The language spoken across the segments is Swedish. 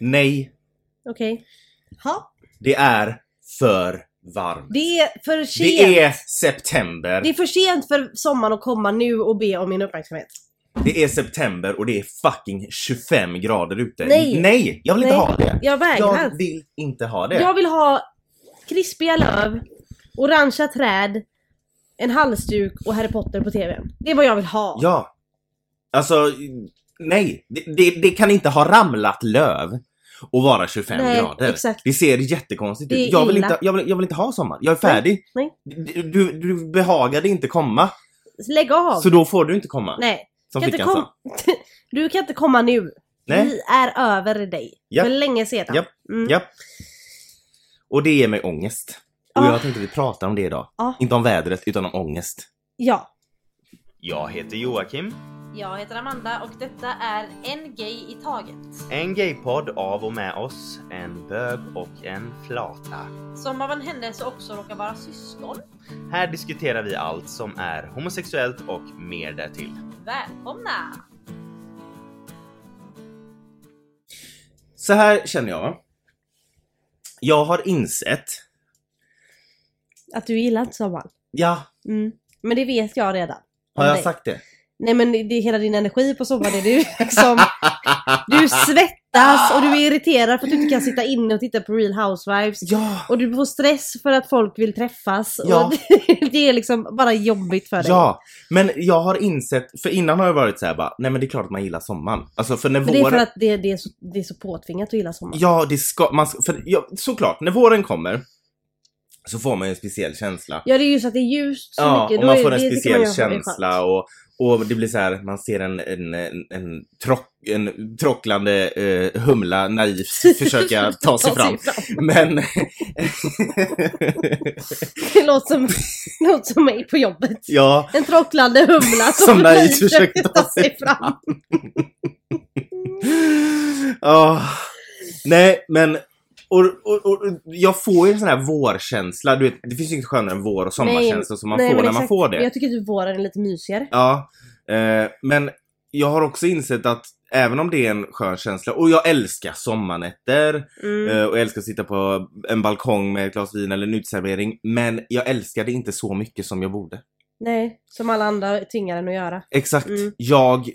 Nej, Okej. Ha. det är för varmt. Det är för sent. Det är september. Det är för sent för sommaren att komma nu och be om min uppmärksamhet. Det är september och det är fucking 25 grader ute. Nej. Nej, jag vill inte Nej. ha det. Jag vägrar. Jag vill inte ha det. Jag vill ha krispiga löv, orangea träd, en halsduk och Harry Potter på TVn. Det är vad jag vill ha. Ja. Alltså, nej. Det, det, det kan inte ha ramlat löv och vara 25 Nej, grader. exakt. Det ser jättekonstigt Det är ut. Jag vill, illa. inte, jag, vill, jag vill inte ha sommar. Jag är färdig. Nej. Du, du, du behagade inte komma. Lägg av! Så då får du inte komma. Nej. som Kan inte kom... sa. du kan inte komma nu. Nej. Vi är över dig. Japp. För länge sedan. Japp. Mm. Ja. Och det ger mig ångest. Och Ah. jag tänkte vi pratar om det idag. Ah. Inte om vädret, utan om ångest. ja. Jag heter Joakim. Jag heter Amanda och detta är En Gay i Taget. En gaypodd av och med oss, en bög och en flata. Som av en händelse också råkar vara syskon. Här diskuterar vi allt som är homosexuellt och mer därtill. Välkomna! Så här känner jag. Jag har insett, Att du gillar inte sommaren. ja, Mm. Men det vet jag redan. har jag dig. sagt det? Nej men det är hela din energi på sommaren. Är du liksom... Du svettas och du är irriterad för att du inte kan sitta inne och titta på Real Housewives. Ja! Och du får stress för att folk vill träffas. Ja. Och det, det är liksom bara jobbigt för dig. Ja, men jag har insett, för innan har jag varit så här bara, nej men det är klart att man gillar sommaren. Alltså för när Men det är våren... för att det, det, är, så, det är så påtvingat att gilla sommaren. Ja, det ska, man för ja, såklart, när våren kommer så får man ju en speciell känsla. Ja det är just att det är ljust så Ja, mycket. och Då man får en speciell känsla och, och det blir så här, man ser en, en, en, en, trock, en trocklande eh, humla naivt försöka ta sig fram. Men... Det låter som, låter som mig på jobbet. ja, En trocklande humla som, Som naivt försöker ta sig fram. Ah, nej, men och, och, och, jag får ju en sån här vårkänsla. Du vet, det finns ju inget skönare än vår och sommarkänsla som man Nej, får när man exakt. får det. Jag tycker typ våren är lite mysigare. Ja, eh, men jag har också insett att även om det är en skön känsla, och jag älskar sommarnätter, Mm. eh, och jag älskar att sitta på en balkong med ett glas vin eller en uteservering, men jag älskar det inte så mycket som jag borde. Nej, som alla andra tvingar en att göra. Exakt. Mm. Jag...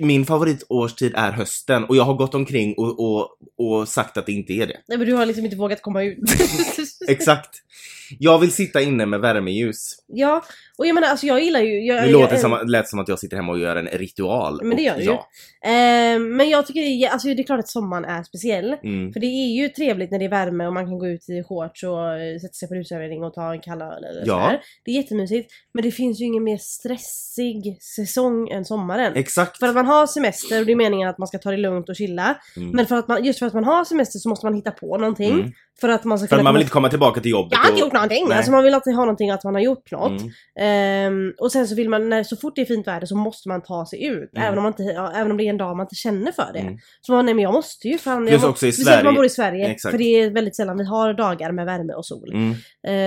Min favoritårstid är hösten och jag har gått omkring och, och, och sagt att det inte är det. Nej men du har liksom inte vågat komma ut. Exakt. Jag vill sitta inne med värmeljus. ja, och jag menar alltså jag gillar ju... Jag, Det låter jag, som, lät som att jag sitter hemma och gör en ritual. Men det gör du ju. ja. Eh, men jag tycker alltså det är klart att sommaren är speciell. Mm. För det är ju trevligt när det är värme och man kan gå ut i shorts och sätta sig på en uteservering och ta en kall öl eller Ja. sådär. Det är jättemysigt. Men det finns ju ingen mer stressig säsong än sommaren. Exakt. För att man har semester och det är meningen att man ska ta det lugnt och chilla. Mm. Men för att man, just för att man har semester så måste man hitta på någonting. Mm. För att man ska För att kunna man vill inte komma tillbaka till jobbet Jag har inte gjort någonting! Nej. Alltså man vill alltid ha någonting att man har gjort något. Mm. Ehm, och sen så vill man, när, så fort det är fint väder så måste man ta sig ut. Mm. Även, om man inte, ja, även om det är en dag man inte känner för det. Mm. Så man, nej men jag måste ju fan. Plus jag, också i om man Sverige- bor i Sverige. Exakt. För det är väldigt sällan vi har dagar med värme och sol. Mm.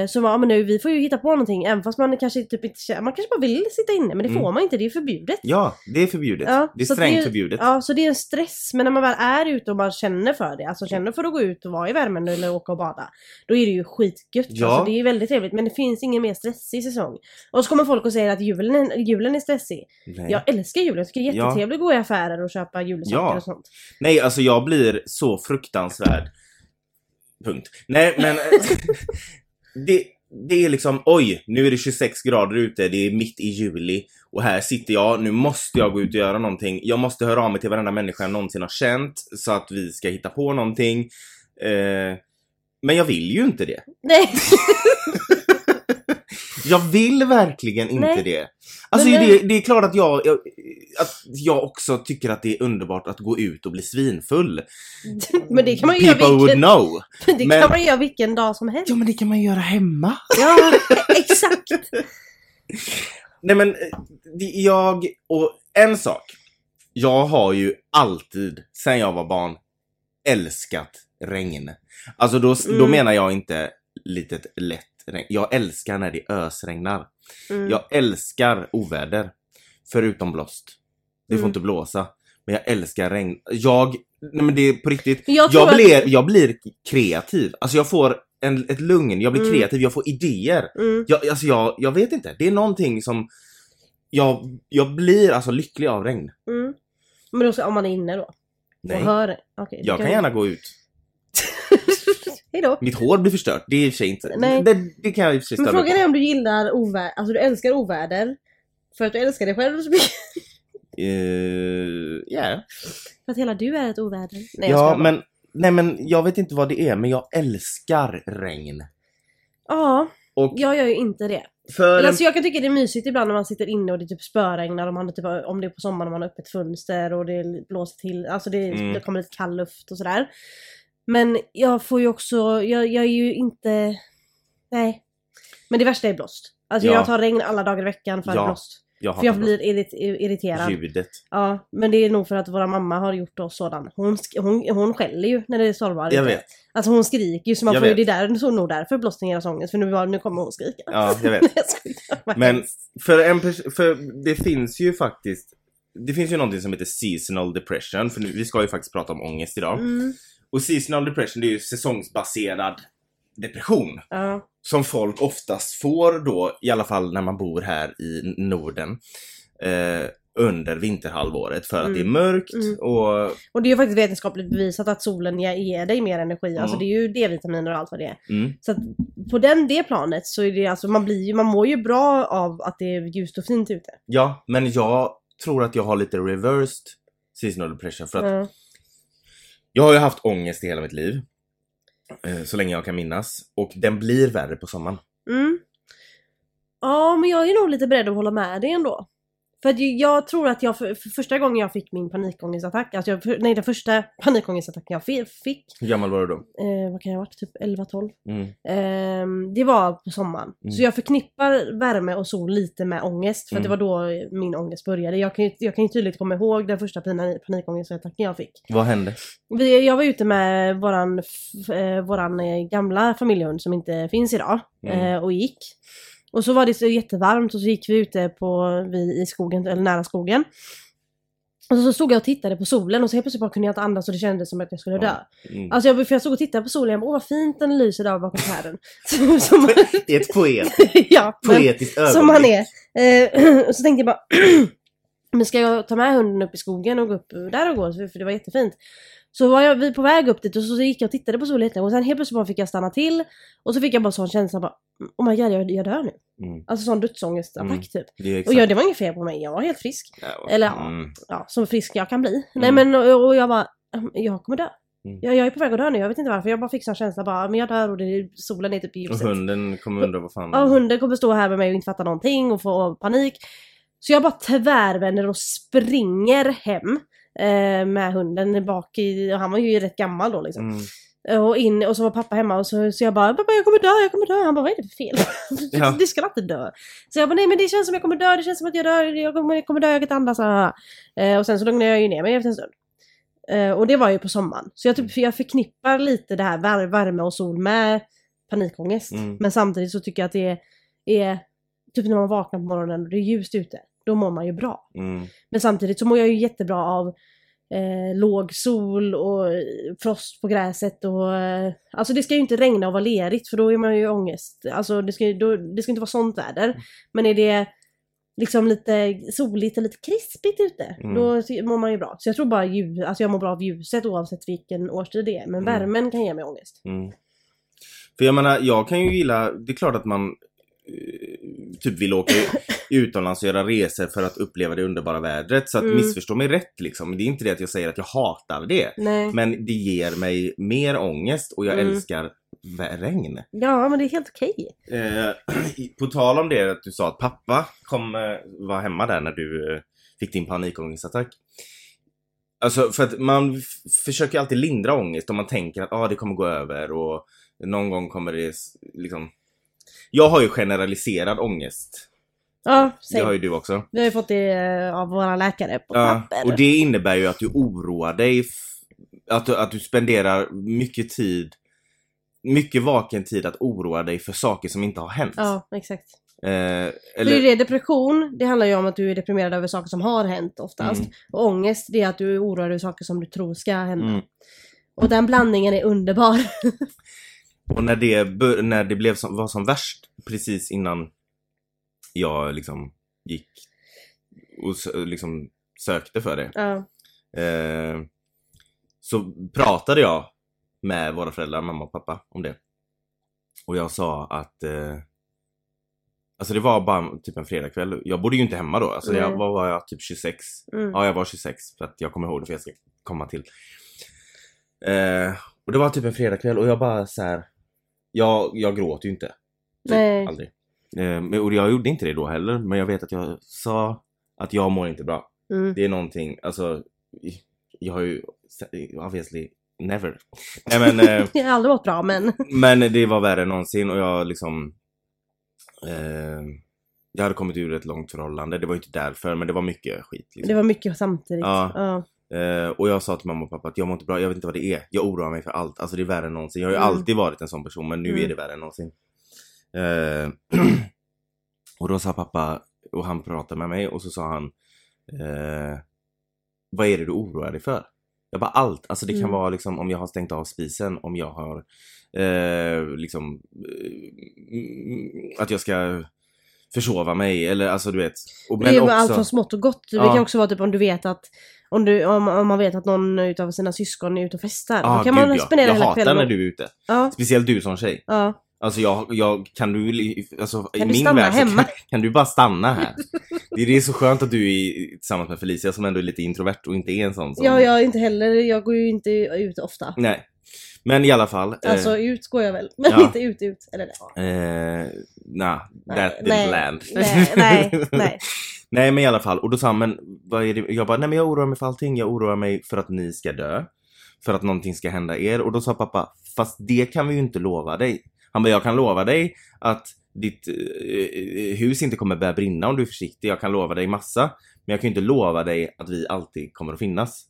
Eh, så ja, men nu, vi får ju hitta på någonting även fast man kanske typ inte man kanske bara vill sitta inne men det Mm. får man inte, det är förbjudet. Ja, det är förbjudet. Ja, det är strängt det- förbjudet. Ja, så det är en stress. Men när man väl är ute och man känner för det, alltså känner för att gå ut och vara i värmen eller åka och bada. Då är det ju skitgött. Ja. Alltså, det är väldigt trevligt. Men det finns ingen mer stressig säsong. Och så kommer folk och säger att julen, julen är stressig. Nej. Jag älskar julen. Jag tycker det är Ja. jättetrevligt att gå i affärer och köpa julsaker Ja. och sånt. Nej, alltså jag blir så fruktansvärd. Punkt. Nej, men... det, det är liksom, oj, nu är det 26 grader ute, det är mitt i juli. Och här sitter jag, nu måste jag gå ut och göra någonting. Jag måste höra av mig till varenda människa jag någonsin har känt. Så att vi ska hitta på någonting. Eh, men jag vill ju inte det. Nej! Jag vill verkligen inte Nej. det. Alltså Men det, det är klart att jag, jag, att jag också tycker att det är underbart att gå ut och bli svinfull. men det kan man ju göra People would vilken, know. det men- kan man göra vilken dag som helst. Ja men det kan man göra hemma. Ja, exakt! Nej men, jag, och en sak. Jag har ju alltid, sen jag var barn, älskat regn. Alltså då, då Mm. menar jag inte litet lätt regn. Jag älskar när det ösregnar. Mm. Jag älskar oväder. Förutom blåst. Det får Mm. inte blåsa. Men jag älskar regn. Jag, nej men det är på riktigt. Jag Jag, tror att- blir, jag blir kreativ. Alltså jag får en, ett lugn, jag blir Mm. kreativ, jag får idéer. Mm. Jag, alltså jag, jag vet inte, det är någonting som jag, jag blir alltså lycklig av regn. Mm. Men då om man är inne då? Nej. Och hör? Okej. Jag kan gärna gå ut. Hejdå. Mitt hår blir förstört, det är i och för sig inte... Nej. Det, det kan jag i och för sig Men frågan på. är om du gillar oväder, alltså du älskar oväder. För att du älskar dig själv så mycket. Eh, ja. För att hela du är ett oväder. Nej, ja, men... Nej men jag vet inte vad det är, men jag älskar regn. Ja, Och jag gör ju inte det. för en Alltså jag kan tycka det är mysigt ibland när man sitter inne och det typ spöregnar om, man typ, om det är på sommaren och man har öppet fönster och det blåser till, alltså det, Mm. det kommer lite kall luft och sådär. Men jag får ju också, jag, jag är ju inte, nej. Men det värsta är blåst. Alltså Ja. jag tar regn alla dagar i veckan för Ja, är blåst. jag För jag blir irrit- irriterad. ljudet. Ja, men det är nog för att våra mamma har gjort oss sådan. Hon, hon, hon skäller ju när det stormar Jag vet. Alltså hon skriker ju så man Jag får ju, det är där, så nog därför blåsningarnas ångest. För nu, nu kommer hon skrika. Ja, jag vet. jag Men för en för det finns ju faktiskt det finns ju någonting som heter seasonal depression, för nu, vi ska ju faktiskt prata om ångest idag. Mm, Och seasonal depression det är ju säsongsbaserad depression. ja. Som folk oftast får då, i alla fall när man bor här i Norden. Eh, under vinterhalvåret för att Mm. det är mörkt Mm. och... Och det är ju faktiskt vetenskapligt bevisat att solen ger, dig mer energi. Alltså Mm. det är ju D-vitaminer och allt vad det är. Mm, Så att på den, det planet så är det alltså, man blir ju, man mår ju bra av att det är ljust och fint ute. ja, men jag tror att jag har lite reversed seasonal depression för att. Jag har ju haft ångest i hela mitt liv. Eh, så länge jag kan minnas. Och den blir värre på sommaren. Mm. Ja, men jag är nog lite beredd att hålla med dig ändå. För att jag tror att jag, för, för första gången jag fick min panikångestattack, alltså jag, för- nej den första panikångestattacken jag fi- fick, Hur gammal var du då? eh, vad kan jag ha varit, typ 11-12? Mm. Ehm, det var på sommaren. Mm. Så jag förknippar värme och sol lite med ångest, för att det Mm. var då min ångest började. Jag kan jag kan ju tydligt komma ihåg den första pani- panikångestattacken jag fick. Vad hände? Vi, jag var ute med våran, eh, våran eh, gamla familjehund som inte finns idag Mm. eh, och gick. Och så var det så jättevarmt och så gick vi ute på, vi, i skogen, eller nära skogen. Och så stod jag och tittade på solen och så helt plötsligt bara kunde jag inte andas och det kändes som att jag skulle dö. Mm. Alltså jag, för jag stod och tittade på solen och jag bara, åh vad fint den lyser där bakom träden. Som, Det är ett poet, ja, poetiskt ögonblick. som han är. Eh, och så tänkte jag bara, men ska jag ta med hunden upp i skogen och gå upp där och gå? För det var jättefint. Så var jag vi på väg upp dit och så gick jag och tittade på solen och sen helt plötsligt bara fick jag stanna till. Och så fick jag bara sån känsla bara, oh my god jag, jag dör nu. Mm. Alltså sån dödsångestattack Mm. typ. Det Och jag, det var inget fel på mig, jag var helt frisk. Ja, Eller ja, mm. ja så frisk jag kan bli. Mm. Nej men och, och jag bara, jag kommer dö. Mm. Jag, jag är på väg att dö nu, jag vet inte varför. Jag bara fick sån känsla bara, men jag dör och det, solen är typ i Och ljuset. hunden kommer undra vad fan... Ja, hunden kommer stå här med mig och inte fatta någonting och få panik. Så jag bara tvärvänder och springer hem eh, med hunden bak i, och han var ju rätt gammal då liksom. Mm. Och in och så var pappa hemma och så, så jag bara pappa jag kommer dö, jag kommer dö. Han bara vad är det för fel? Ja. du ska inte dö. Så jag bara nej men det känns som jag kommer dö, det känns som att jag dör, jag kommer, jag kommer dö, jag kan inte andas. Eh, och sen så lugnade jag ju ner mig efter en stund. Eh, och det var ju på sommaren. Så jag, typ, jag förknippar lite det här vär, värme och sol med panikångest. Mm. Men samtidigt så tycker jag att det är, är typ när man vaknar på morgonen och det är ljust ute. Då mår man ju bra. Mm. Men samtidigt så mår jag ju jättebra av eh, låg sol och frost på gräset och eh, alltså det ska ju inte regna och vara lerigt för då är man ju ångest. Alltså det ska, då, det ska inte vara sånt väder. Men är det liksom lite soligt och lite krispigt ute, Mm. då mår man ju bra. Så jag tror bara ljus, alltså jag mår bra av ljuset oavsett vilken årstid det är. Men Mm. värmen kan ge mig ångest. Mm. För jag menar, jag kan ju gilla, det är klart att man eh, typ vill åka utomlands och göra resor för att uppleva det underbara vädret. Så att Mm. missförstå mig rätt liksom. Det är inte det att jag säger att jag hatar det. Nej. Men det ger mig mer ångest och jag Mm. älskar regn. Ja men det är helt okej. Eh, på tal om det att du sa att pappa kom eh, vara hemma där när du eh, fick din panikångestattack. Alltså för att man försöker alltid lindra ångest om man tänker att ah, det kommer gå över och någon gång kommer det liksom... Jag har ju generaliserad ångest. Ja, Det same. har ju du också. Vi har ju fått det eh, av våra läkare på Ja, papper. och det innebär ju att du oroar dig. Att du, att du spenderar mycket tid, mycket vaken tid att oroa dig för saker som inte har hänt. Ja, exakt. Eh, För eller, det, depression, det handlar ju om att du är deprimerad över saker som har hänt oftast. Mm. Och ångest, det är att du är oroad över saker som du tror ska hända. Mm. Och den blandningen är underbar. Och när det, när det blev som, var som värst precis innan jag liksom gick och liksom sökte för det. ja. Eh, så pratade jag med våra föräldrar, mamma och pappa, om det. Och jag sa att eh, Alltså det var bara typ en fredagkväll. Jag bodde ju inte hemma då. Alltså jag Nej. var, var jag typ 26. Mm. Ja, jag var 26 för att jag kommer ihåg det för jag ska komma till. Eh, och det var typ en fredagkväll och jag bara så här. Jag, jag gråter ju inte. Typ, Nej. Aldrig. Eh, och jag gjorde inte det då heller. Men jag vet att jag sa att jag mår inte bra. Mm. Det är någonting, alltså. Jag har ju obviously never. Nej men, eh, Jag har aldrig mått bra men... men det var värre än någonsin och jag liksom eh, Jag hade kommit ur ett långt förhållande, det var ju inte därför men det var mycket skit liksom. Det var mycket samtidigt. Ja. Ja. Eh, och jag sa till mamma och pappa att jag mår inte bra, jag vet inte vad det är. Jag oroar mig för allt. Alltså det är värre än någonsin. Jag har ju Mm. alltid varit en sån person men nu Mm. är det värre än någonsin. Eh, och då sa pappa, och han pratade med mig och så sa han eh, Vad är det du oroar dig för? Jag bara allt. Alltså det kan Mm. vara liksom om jag har stängt av spisen, om jag har eh, liksom eh, att jag ska försova mig eller alltså du vet. Och, Det är också, allt från smått och gott. Det Ja. kan också vara typ om du vet att om, du, om, om man vet att någon utav sina syskon är ute och festar. ah, då kan gud, man ja. spendera Jag hela hatar kvällen. när och- du är ute. Ja, Speciellt du som tjej. ja. Alltså jag, jag kan du, alltså i Kan du min värld hemma? kan, kan du bara stanna här. Det är, det är så skönt att du är tillsammans med Felicia som ändå är lite introvert och inte är en sån som... ja, jag är inte heller, jag går ju inte ut ofta. Nej. Men i alla fall. eh, Alltså ut går jag väl, men ja. inte ut ut. Eller ja. Eh, nah, that Nej, nej, land. nej, nej, nej. nej men i alla fall, och då sa han, men vad är det? Jag bara, nej men jag oroar mig för allting. Jag oroar mig för att ni ska dö. För att någonting ska hända er. Och då sa pappa, fast det kan vi ju inte lova dig. Han bara, jag kan lova dig att ditt eh, hus inte kommer börja brinna om du är försiktig. Jag kan lova dig massa. Men jag kan ju inte lova dig att vi alltid kommer att finnas.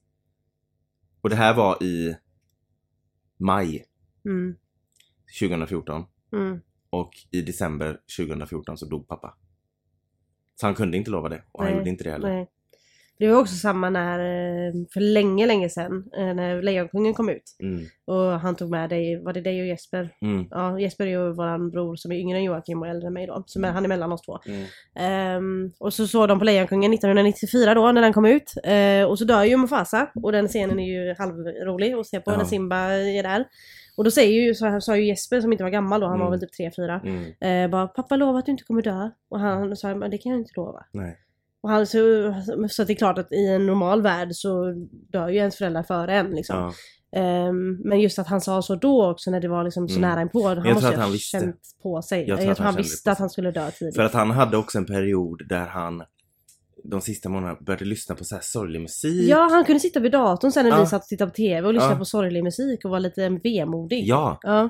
Och det här var i maj Mm, 2014. mm. Och i december 2014 så dog pappa. Så han kunde inte lova det. Och han Nej, gjorde inte det heller. Nej. Det var också samma när, eh, för länge, länge sedan, eh, när Lejonkungen kom ut. Mm. Och han tog med dig, var det dig och Jesper? Mm. Ja, Jesper är ju våran bror som är yngre än Joakim och äldre än mig då. Så men han är mellan oss två. Mm. Ehm, och så såg de på Lejonkungen 1994 då när den kom ut. Eh, och så dör ju Mufasa och den scenen är ju halvrolig att se på Ja. när Simba är där. Och då säger ju, så sa ju Jesper som inte var gammal då, han var Mm. väl typ 3-4. Mm. Eh, bara pappa lova att du inte kommer dö. Och han sa men det kan jag inte lova. Nej. Och han, så, så det är klart att i en normal värld så dör ju ens föräldrar före en liksom. Ja. Ehm, men just att han sa så då också när det var liksom så Mm. nära inpå. Han tror måste ju ha känt på sig. Jag Jag tror tror, att han han visste att han skulle dö tidigt. För att han hade också en period där han de sista månaderna började lyssna på så här sorglig musik. Ja, han kunde sitta vid datorn sen när Ja. vi satt och tittade på TV och lyssna Ja. på sorglig musik och vara lite vemodig. Ja, Ja.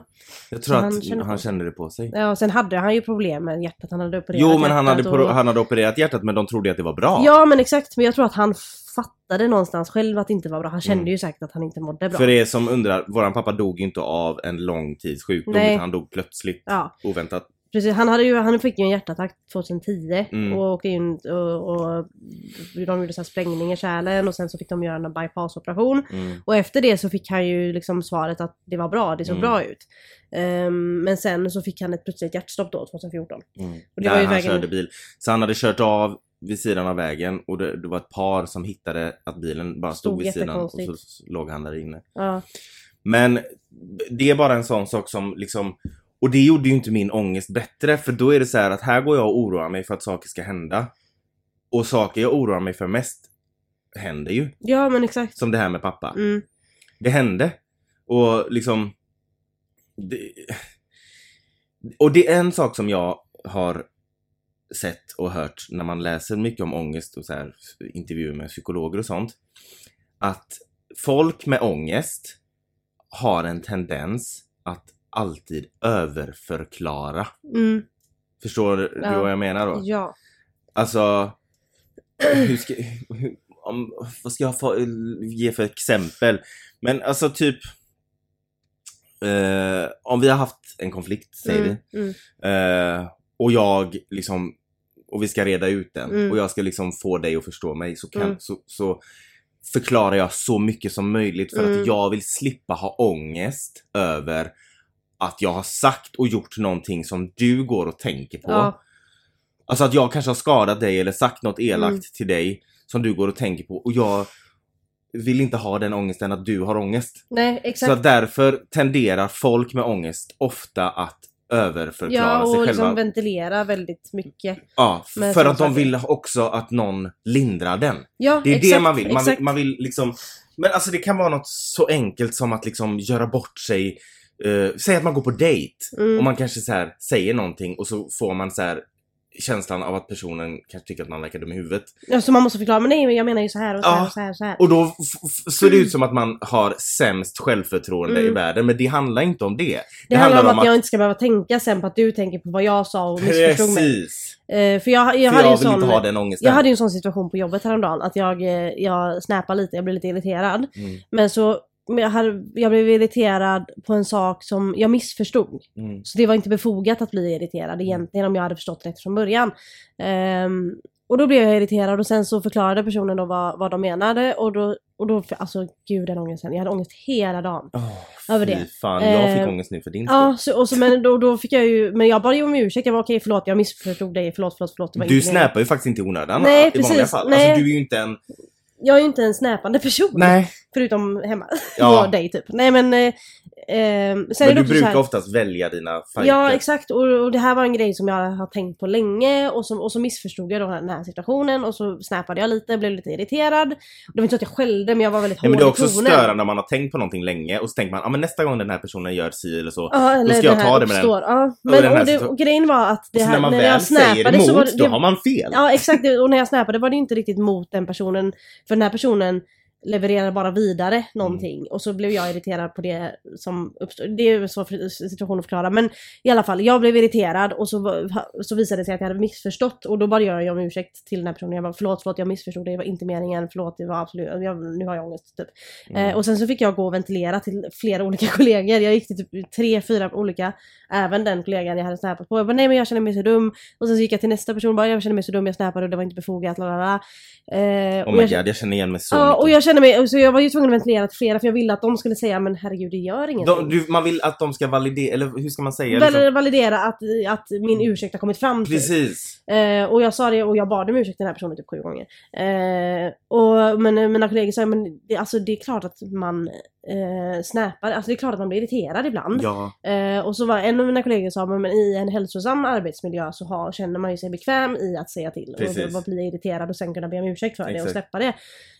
jag tror Så att han han kände sig. kände det på sig. ja, och sen hade han ju problem med hjärtat. Han hade opererat Jo men han hade, och... han hade opererat hjärtat men de trodde att det var bra. Ja, men exakt. Men jag tror att han fattade någonstans själv att det inte var bra. Han kände Mm. ju säkert att han inte mådde bra. För er som undrar, våran pappa dog inte av en lång tids sjukdom Nej. utan han dog plötsligt, Ja, oväntat. Precis. Han, hade ju, han fick ju en hjärtattack 2010 Mm. och åkte in och, och de gjorde så sprängning i kärlen och sen så fick de göra en bypassoperation. Mm. Och efter det så fick han ju liksom svaret att det var bra, det såg Mm. bra ut. Ehm, men sen så fick han ett plötsligt hjärtstopp då 2014. Mm. Och det Där var ju han vägen- körde bil. Så han hade kört av vid sidan av vägen och det, det var ett par som hittade att bilen bara stod, Stod vid sidan och så låg han där inne. Ja. Men det är bara en sån sak som liksom och det gjorde ju inte min ångest bättre för då är det så här att här går jag och oroar mig för att saker ska hända. Och saker jag oroar mig för mest händer ju. ja, men exakt. Som det här med pappa. Mm. Det hände. Och liksom... Det, och det är en sak som jag har sett och hört när man läser mycket om ångest och så här, intervjuer med psykologer och sånt. Att folk med ångest har en tendens att alltid överförklara. Mm. Förstår du Ja. vad jag menar då? Ja. Alltså, hur ska, hur, om, vad ska jag få, ge för exempel? Men alltså typ, eh, om vi har haft en konflikt säger Mm. Mm. vi, eh, och jag liksom och vi ska reda ut den Mm. och jag ska liksom få dig att förstå mig så, kan, Mm. så, så förklarar jag så mycket som möjligt för Mm. att jag vill slippa ha ångest över att jag har sagt och gjort någonting som du går och tänker på. Ja. Alltså att jag kanske har skadat dig eller sagt något elakt Mm. till dig som du går och tänker på och jag vill inte ha den ångesten att du har ångest. Nej, Så exakt. att därför tenderar folk med ångest ofta att överförklara Ja, sig och själva. liksom ventilera väldigt mycket. Ja, för att de vill också att någon lindrar den. Ja, Det är exakt, det man vill. Man, vill. man vill liksom... Men alltså det kan vara något så enkelt som att liksom göra bort sig. Uh, säg att man går på dejt Mm. och man kanske så här säger någonting och så får man så här känslan av att personen kanske tycker att man verkar dum i huvudet. Ja, så man måste förklara, men nej men jag menar ju så här och så Ja. här och så här. Och så här. Och då ser det ut som att man har sämst självförtroende Mm. i världen, men det handlar inte om det. det, handlar om att, jag inte ska behöva tänka sen på att du tänker på vad jag sa och missförstod mig. Eh, för jag, jag, jag, hade en vill sån, inte ha den ångesten. jag hade ju en sån situation på jobbet häromdagen att jag, eh, jag snappade lite, jag blev lite irriterad. Mm, Men så men jag, hade, jag blev irriterad på en sak som jag missförstod. mm, Så det var inte befogat att bli irriterad egentligen om jag hade förstått rätt från början. Ehm, och då blev jag irriterad och sen så förklarade personen då vad, vad de menade och då, och då, alltså gud den ångesten, jag hade ångest hela dagen. Åh, Över det. fan, jag fick Eh, ångest nu för din skull. Ja, så, och så, men då, då fick jag ju, men jag bad ju om ursäkt, jag var okej förlåt jag missförstod dig, förlåt förlåt förlåt. Du inte meningen." snappar ju faktiskt inte i onödan Nej, i vanliga precis. fall. Nej. Alltså du är ju inte en... Jag är ju inte en snäpande person. Nej. Förutom hemma. Ja. på dig typ. Nej men... Eh, ehm, Men du brukar här, oftast välja dina fighter. Ja exakt och, och det här var en grej som jag har tänkt på länge och, som, och så missförstod jag då den här situationen och så snappade jag lite, blev lite irriterad. Det var inte så att jag skällde men jag var väldigt hård men det är också störande när man har tänkt på någonting länge och så tänker man ah, men nästa gång den här personen gör si eller så. Ja, eller ska jag ta det med den. uppstår. Ja, den men här och, det, och grejen var att det och här, när man när väl jag snappade emot, så var det, då har man fel. Ja exakt, och när jag snappade var det inte riktigt mot den personen. För den här personen levererade bara vidare någonting Mm. och så blev jag irriterad på det som uppstod. Det är en svår situation att förklara men i alla fall, jag blev irriterad och så, så visade det sig att jag hade missförstått och då bad jag om ursäkt till den här personen. Jag bara förlåt, förlåt jag missförstod det, det var inte meningen, förlåt det var absolut, jag, nu har jag ångest typ. Mm. Eh, och sen så fick jag gå och ventilera till flera olika kollegor. Jag gick till typ tre, fyra olika. Även den kollegan jag hade snappat på. Jag bara nej men jag känner mig så dum. Och sen så gick jag till nästa person och bara jag känner mig så dum, jag snappade och det var inte befogat. Lalala. Eh, Oh och my jag, god, jag känner igen mig så mycket. och jag kände mig, så jag var ju tvungen att ventilera till flera för jag ville att de skulle säga men herregud det gör ingenting. de, du, man vill att de ska validera, eller hur ska man säga? Väl- Liksom? Validera att, att min ursäkt har kommit fram. typ. Precis. Eh, och jag sa det och jag bad om ursäkt till den här personen typ sju gånger. Eh, och, men eh, mina kollegor sa men det, alltså, det är klart att man eh, snappar, alltså det är klart att man blir irriterad ibland. Ja. Eh, och så var en av mina kollegor sa men, men i en hälsosam arbetsmiljö så har, känner man ju sig bekväm i att säga till. Precis. Och bara bli irriterad och sen kunna be om ursäkt för det och Exakt. släppa det.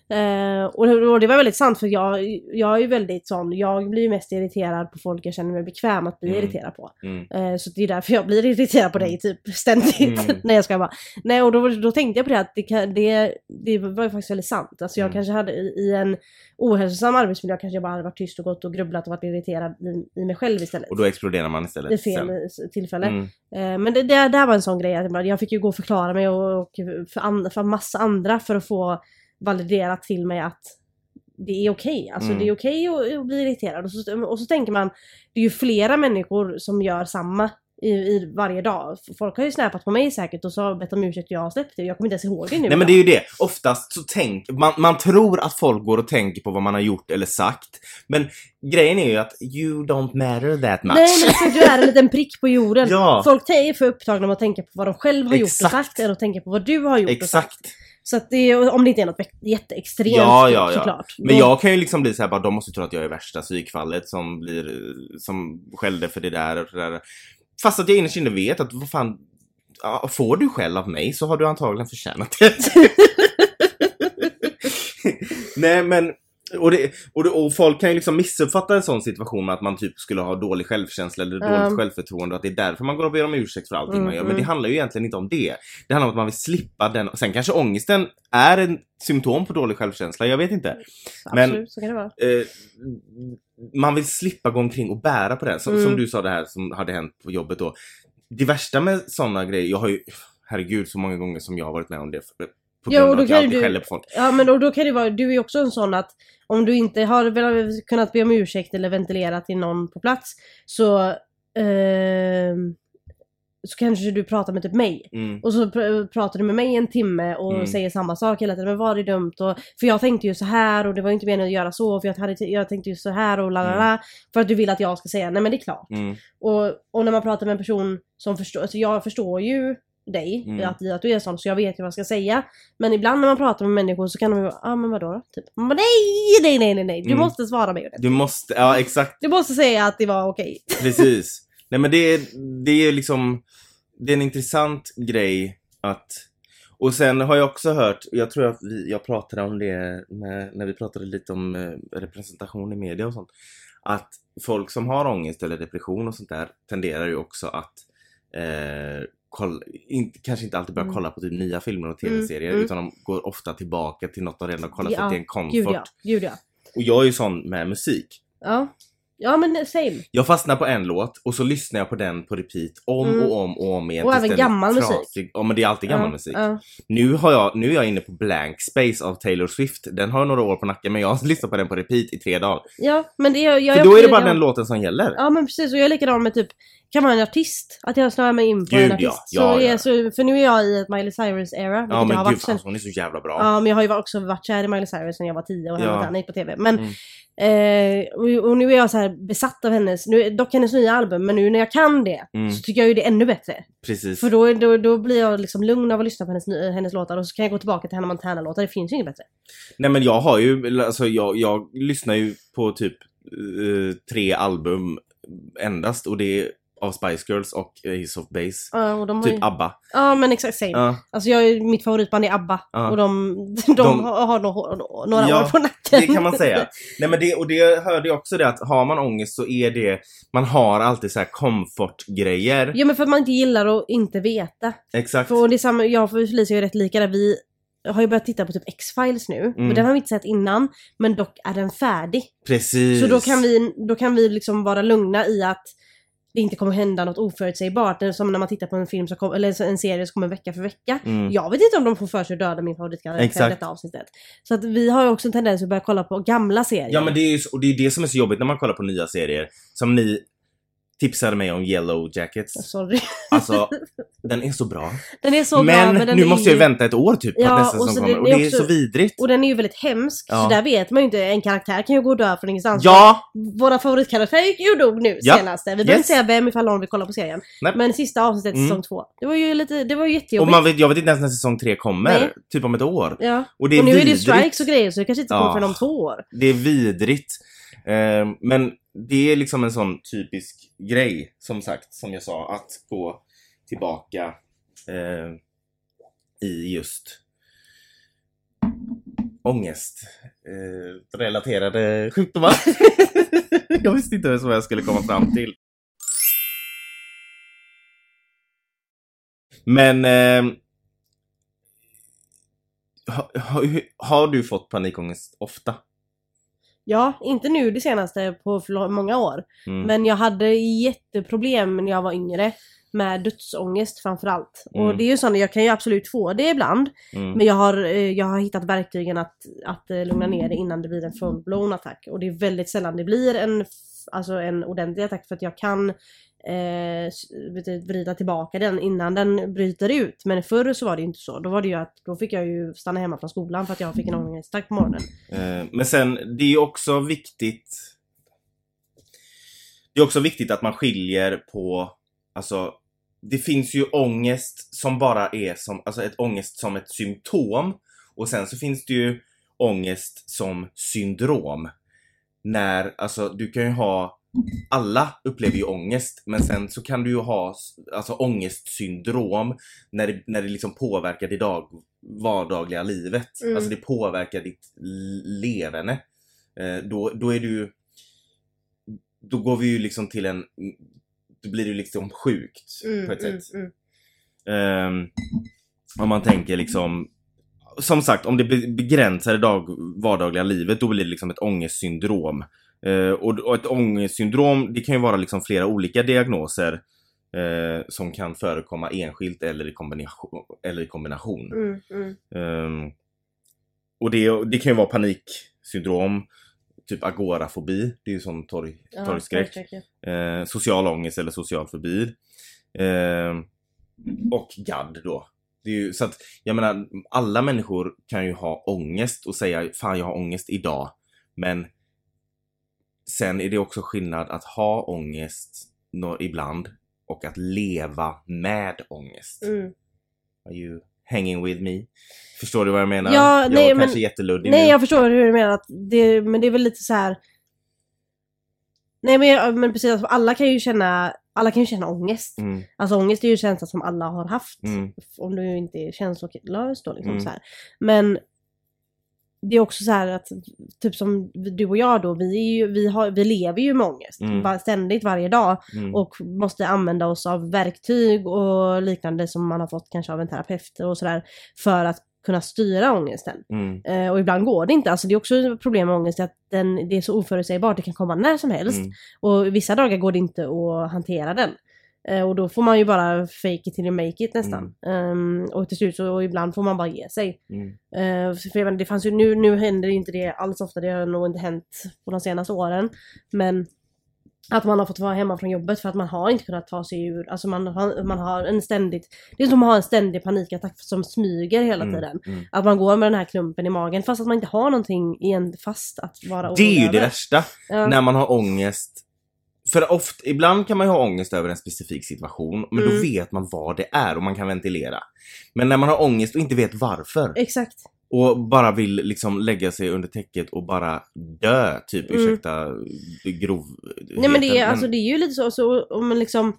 Eh, och, det- och det var väldigt sant för jag, jag är ju väldigt sån, jag blir mest irriterad på folk jag känner mig bekväm att bli Mm. irriterad på. Mm. Eh, Så det är därför jag blir irriterad på dig typ ständigt. Mm. Nej jag ska bara. Nej och då, då tänkte jag på det att det, kan, det, det var ju faktiskt väldigt sant. Alltså jag Mm. kanske hade i, i en ohälsosam arbetsmiljö kanske jag bara hade varit tyst och gått och grubblat och varit irriterad i, i mig själv istället. Och då exploderar man istället. I fel sen. s- tillfälle. Mm. Eh, Men det, det där var en sån grej att jag fick ju gå och förklara mig och, och för, and, för massa andra för att få validerat till mig att det är okej. Alltså Mm. det är okej att, att bli irriterad. Och så, och så tänker man, det är ju flera människor som gör samma i, i varje dag. Folk har ju snappat på mig säkert och så bett om ursäkt jag har släppt det. Jag kommer inte ens ihåg det nu. Nej men det är ju det. Oftast så tänk, man, man tror att folk går och tänker på vad man har gjort eller sagt. Men grejen är ju att you don't matter that much. Nej men alltså, du är en liten prick på jorden. Ja. Folk är för upptagna med att tänka på vad de själva har gjort och Exakt. sagt än att tänka på vad du har gjort och sagt. Så att det om det inte är något jätteextremt Ja, ja, ja. såklart. Men jag kan ju liksom bli såhär bara, de måste tro att jag är värsta psykfallet som blir, som skällde för det där och det där. Fast att jag innerst inne vet att vad fan, får du skäll av mig så har du antagligen förtjänat det. Nej men, och, det, och, det, och folk kan ju liksom missuppfatta en sån situation med att man typ skulle ha dålig självkänsla eller dåligt självförtroende och att det är därför man går och ber om ursäkt för allting Mm, man gör. Men mm. det handlar ju egentligen inte om det. Det handlar om att man vill slippa den. Sen kanske ångesten är en symptom på dålig självkänsla, jag vet inte. men- Absolut, så kan det vara. Eh, man vill slippa gå omkring och bära på det. Som, Mm. som du sa det här som hade hänt på jobbet då. Det värsta med sådana grejer, jag har ju, herregud så många gånger som jag har varit med om det. På Ja, grund och av då att kan jag ju alltid du- skäller på folk. Ja men då, då kan det vara, du är ju också en sån att om du inte har kunnat be om ursäkt eller ventilera till någon på plats så ehm, så kanske du pratar med typ mig. Mm. Och så pr- pratar du med mig en timme och Mm. säger samma sak hela tiden. Men var det dumt? Och, för jag tänkte ju så här och det var inte meningen att göra så. För jag, hade, jag tänkte ju så här och la la la. För att du vill att jag ska säga nej men det är klart. Mm. Och, och när man pratar med en person som förstår, alltså jag förstår ju dig, Mm. att, att du är sån så jag vet ju vad jag ska säga. Men ibland när man pratar med människor så kan de ju ja ah, men vadå då? Typ, man bara, nej, nej, nej, nej, nej, du Mm. måste svara mig ordentligt. Du måste, ja exakt, Du måste säga att det var okej. precis. Nej men det är, det är liksom, det är en intressant grej att och sen har jag också hört, jag tror att vi, jag pratade om det med, när vi pratade lite om eh, representation i media och sånt. Att folk som har ångest eller depression och sånt där tenderar ju också att eh, kolla, inte, kanske inte alltid börja Mm. kolla på typ nya filmer och Mm, tv-serier mm. utan de går ofta tillbaka till något de redan har kollat Ja, för att det är en comfort. Gud ja, gud ja. Och jag är ju sån med musik. Ja, ja men same. Jag fastnar på en låt och så lyssnar jag på den på repeat om Mm. och om och om igen. Och även gammal musik. trasig. Ja men det är alltid gammal ja, musik. Ja. Nu, har jag, nu är jag inne på Blank Space av Taylor Swift. Den har några år på nacken men jag har lyssnat på den på repeat i tre dagar. ja, men det är... Jag, För jag då är det bara likadan. den låten som gäller. Ja men precis, och jag är likadan med typ, kan vara en artist. Att jag snöar mig in på Gud, en ja. artist. Ja, så ja. Så, för nu är jag i ett Miley Cyrus-era. vilket Ja jag men har gud sen, hon är så jävla bra. Ja, men jag har ju också varit kär i Miley Cyrus när jag var tio och Ja. henne ja. gick på TV. Men, Mm. eh, och, och nu är jag så här besatt av hennes, nu, dock hennes nya album, men nu när jag kan det Mm. så tycker jag ju det är ännu bättre. Precis. För då, då, då blir jag liksom lugn av att lyssna på hennes, hennes låtar och så kan jag gå tillbaka till Hannah Montana-låtar, det finns ju inget bättre. Nej men jag har ju, alltså jag, jag lyssnar ju på typ eh, tre album endast och det av Spice Girls och Ace of Base. Ja, och de har Typ ju, ABBA. ja men exakt same. Ja. Alltså jag, mitt favoritband är ABBA Ja. och de, de, De- har, har nå- några Ja, år på nacken. Det kan man säga. Nej men det, och det hörde jag också det att har man ångest så är det, man har alltid så här comfort-grejer. Ja men för att man inte gillar att inte veta. Exakt. För det är samma, jag och Felicia är rätt lika där. Vi har ju börjat titta på typ X-Files nu. Mm. Och den har vi inte sett innan. Men dock är den färdig. Precis. Så då kan vi, då kan vi liksom vara lugna i att det inte kommer hända något oförutsägbart. Som när man tittar på en film som kom, eller en serie som kommer vecka för vecka. Mm. Jag vet inte om de får för sig att döda min favoritkaraktär i detta avsnittet. Så att vi har ju också en tendens att börja kolla på gamla serier. Ja men det är ju och det är det som är så jobbigt när man kollar på nya serier. Som ni tipsade mig om Yellow Jackets. Sorry. Alltså, den är så bra. Den är så men bra men nu är måste jag vänta ett år typ på Ja, att nästa och säsong kommer. Och det är också- så vidrigt. Och den är ju väldigt hemsk. Ja. Så där vet man ju inte. En karaktär kan ju gå och dö från ingenstans. Ja! Våra favoritkaraktärer gick ju dog nu Ja. senaste. Vi behöver Yes. inte säga vem ifall någon vill kolla på serien. Nej. Men sista avsnittet Mm. säsong två. Det var ju lite, det var ju Och jättejobbigt. man vet, jag vet inte ens när säsong tre kommer. Nej. Typ om ett år. Ja. Och det är och nu är det ju vidrigt. strikes och grejer så det kanske inte kommer Ja. förrän om två år. Det är vidrigt. Eh, men det är liksom en sån typisk grej, som sagt, som jag sa, att gå tillbaka eh, i just ångestrelaterade eh, sjukdomar. jag visste inte ens vad jag skulle komma fram till. Men eh, ha, ha, har du fått panikångest ofta? Ja, inte nu det senaste på många år. Mm. Men jag hade jätteproblem när jag var yngre. Med dödsångest framförallt. Mm. Och det är ju sånt, jag kan ju absolut få det ibland. Mm. Men jag har, eh, jag har hittat verktygen att, att eh, lugna ner det innan det blir en full-blown attack. Och det är väldigt sällan det blir en, alltså en ordentlig attack för att jag kan eh, vrida tillbaka den innan den bryter ut. Men förr så var det ju inte så. Då var det ju att då fick jag ju stanna hemma från skolan för att jag fick en ångestattack på morgonen. Eh, Men sen, det är ju också viktigt Det är också viktigt att man skiljer på Alltså Det finns ju ångest som bara är som, alltså ett ångest som ett symptom Och sen så finns det ju ångest som syndrom När, alltså du kan ju ha alla upplever ju ångest men sen så kan du ju ha alltså ångestsyndrom när det, när det liksom påverkar det dag, vardagliga livet. Mm. Alltså det påverkar ditt leverne. Eh, då, då är du Då går vi ju liksom till en Då blir det liksom sjukt på ett sätt. mm. Ehm, om man tänker liksom Som sagt, om det be- begränsar det dag, vardagliga livet då blir det liksom ett ångestsyndrom. Eh, och, och ett ångestsyndrom, det kan ju vara liksom flera olika diagnoser eh, som kan förekomma enskilt eller i kombination. Eller i kombination. Mm, mm. Ehm, och det, det kan ju vara paniksyndrom, typ agorafobi, det är ju sån torg, Ja, torgskräck ja. eh, social ångest eller social fobi. Eh, och gadd då. Ju, så att, jag menar, alla människor kan ju ha ångest och säga fan jag har ångest idag. Men sen är det också skillnad att ha ångest ibland och att leva med ångest. Mm. Are you hanging with me? Förstår du vad jag menar? Ja, jag nej, var men- kanske jätteluddig Nej nu. jag förstår hur du menar, att det, men det är väl lite så här. Nej men, men precis, alltså, alla kan ju känna, alla kan ju känna ångest. Mm, Alltså ångest är ju en känsla som alla har haft. mm, Om du inte är känslolös då liksom Mm. så här. Men det är också så här att, typ som du och jag då, vi, är ju, vi, har, vi lever ju med ångest. Mm. Ständigt varje dag. mm. Och måste använda oss av verktyg och liknande som man har fått kanske av en terapeut och sådär. För att kunna styra ångesten. Mm, Eh, och ibland går det inte. Alltså det är också ett problem med ångest, att den, det är så oförutsägbart. Det kan komma när som helst. mm, Och vissa dagar går det inte att hantera den. Eh, och då får man ju bara fake it till you make it nästan. Ehm, och till slut så och ibland får man bara ge sig. mm, Eh, för jag menar, det fanns ju, nu, nu händer inte det alls ofta, det har nog inte hänt på de senaste åren. Men att man har fått vara hemma från jobbet för att man har inte kunnat ta sig ur, alltså man man har en ständigt, det är som att ha en ständig panikattack som smyger hela mm, tiden. mm. Att man går med den här klumpen i magen fast att man inte har någonting igen fast att vara Det är ju orolig det värsta. Ja. När man har ångest. För ofta, ibland kan man ju ha ångest över en specifik situation, men då Mm. vet man vad det är och man kan ventilera. Men när man har ångest och inte vet varför Exakt. och bara vill liksom lägga sig under täcket och bara dö, typ Mm. ursäkta grov Nej men det är, alltså, det är ju lite så, så om man liksom...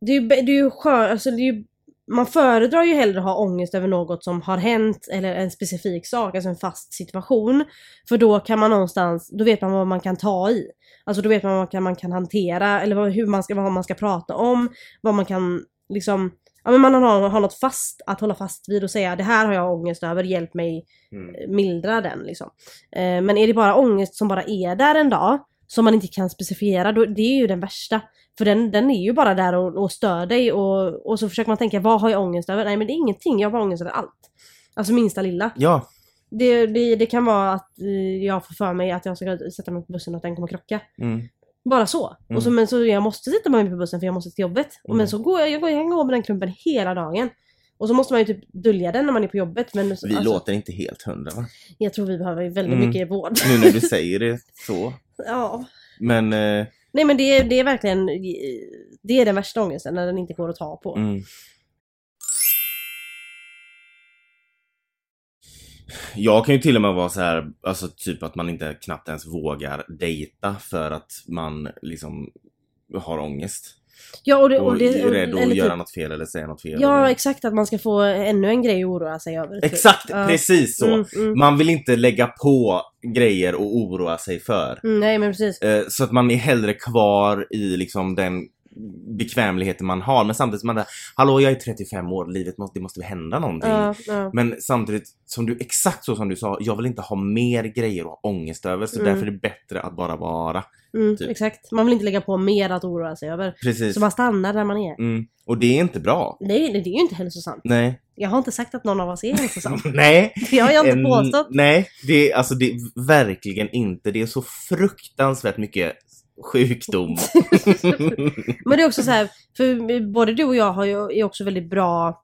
Det är ju, det är ju skör, alltså det är ju, Man föredrar ju hellre att ha ångest över något som har hänt eller en specifik sak, alltså en fast situation. För då kan man någonstans, då vet man vad man kan ta i. Alltså då vet man vad man kan, hantera eller vad, hur man ska, vad man ska prata om. Vad man kan liksom... Ja men man har, har något fast att hålla fast vid och säga det här har jag ångest över, hjälp mig Mm. mildra den liksom. Eh, men är det bara ångest som bara är där en dag, som man inte kan specifiera, då, det är ju den värsta. För den, den är ju bara där och, och stör dig och, och så försöker man tänka, vad har jag ångest över? Nej men det är ingenting, jag har ångest över allt. Alltså minsta lilla. Ja, Det, det, det kan vara att eh, jag får för mig att jag ska sätta mig på bussen och att den kommer krocka. mm, Bara så. Mm. Och så, men så jag måste sätta mig på bussen för jag måste till jobbet. Och Mm. Men så går jag, jag, går, jag gå med den klumpen hela dagen. Och så måste man ju typ dölja den när man är på jobbet. Men vi alltså, låter inte helt hundra va? jag tror vi behöver väldigt Mm. mycket vård. Nu när du säger det så. ja. Men, eh, Nej men det, är- det är verkligen, det är den värsta ångesten när den inte går att ta på. Jag kan ju till och med vara så här, alltså typ att man inte knappt ens vågar dejta för att man liksom har ångest. Ja och, det, Och, och det, är rädd att göra typ, något fel eller säga något fel. Ja eller... exakt, att man ska få ännu en grej att oroa sig över. typ. Exakt, Ja. precis så. Mm, mm, Man vill inte lägga på grejer och oroa sig för. mm, nej men precis. Eh, Så att man är hellre kvar i liksom den bekvämligheten man har. Men samtidigt som man där, hallå jag är 35 år, livet måste, det måste hända någonting. Ja, ja. Men samtidigt, som du, exakt så som du sa, jag vill inte ha mer grejer att ha ångest över. Så Mm. därför är det bättre att bara vara. Mm, typ. Exakt. Man vill inte lägga på mer att oroa sig över. Precis. Så man stannar där man är. Mm. Och det är inte bra. Nej, det det är ju inte hälsosamt. Nej. Jag har inte sagt att någon av oss är hälsosam. Nej. Det har jag inte påstått. Nej, det är alltså det är verkligen inte. Det är så fruktansvärt mycket sjukdom. Men det är också så här, för både du och jag har ju, är också väldigt bra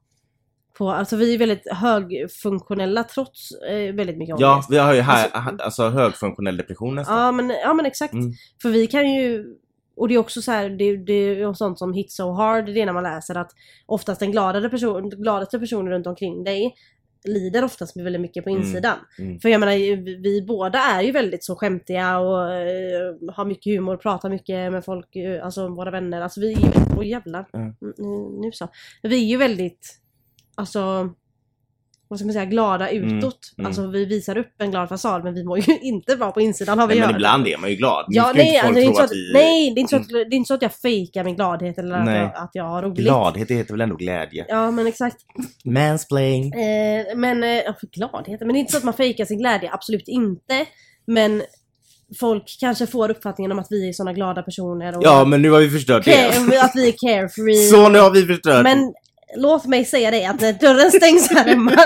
på, alltså vi är väldigt högfunktionella trots eh, väldigt mycket ångest. ja, vi har ju här, Alltså- alltså högfunktionell depression nästan. Ja men, ja men exakt. Mm. För vi kan ju, och det är också så här, det, det är sånt som hit so hard, det är när man läser att oftast den gladare person, gladaste personen runt omkring dig lider oftast väldigt mycket på Mm, insidan. mm. För jag menar, vi, båda är ju väldigt så skämtiga och eh, har mycket humor, pratar mycket med folk, eh, alltså våra vänner. Alltså vi är ju, åh jävlar. Mm. Mm, Nu, nu så. Vi är ju väldigt, alltså, vad ska man säga, glada Mm, utåt. mm. Alltså vi visar upp en glad fasad men vi mår ju inte bra på insidan har vi Nej, men hört. ibland är man ju glad. Ja, nej, alltså, det är inte tro så att vi... nej, det är inte så att, det är inte så att jag fejkar min gladhet eller att Nej. jag, att jag har roligt. Gladhet det heter väl ändå glädje? Ja men exakt. Mansplain. Eh, men, eh, gladhet. Men det är inte så att man fejkar sin glädje, absolut inte. Men folk kanske får uppfattningen om att vi är såna glada personer och Ja, men nu har vi förstört det. att vi är carefree. Så nu har vi förstört Men låt mig säga det att när dörren stängs här hemma.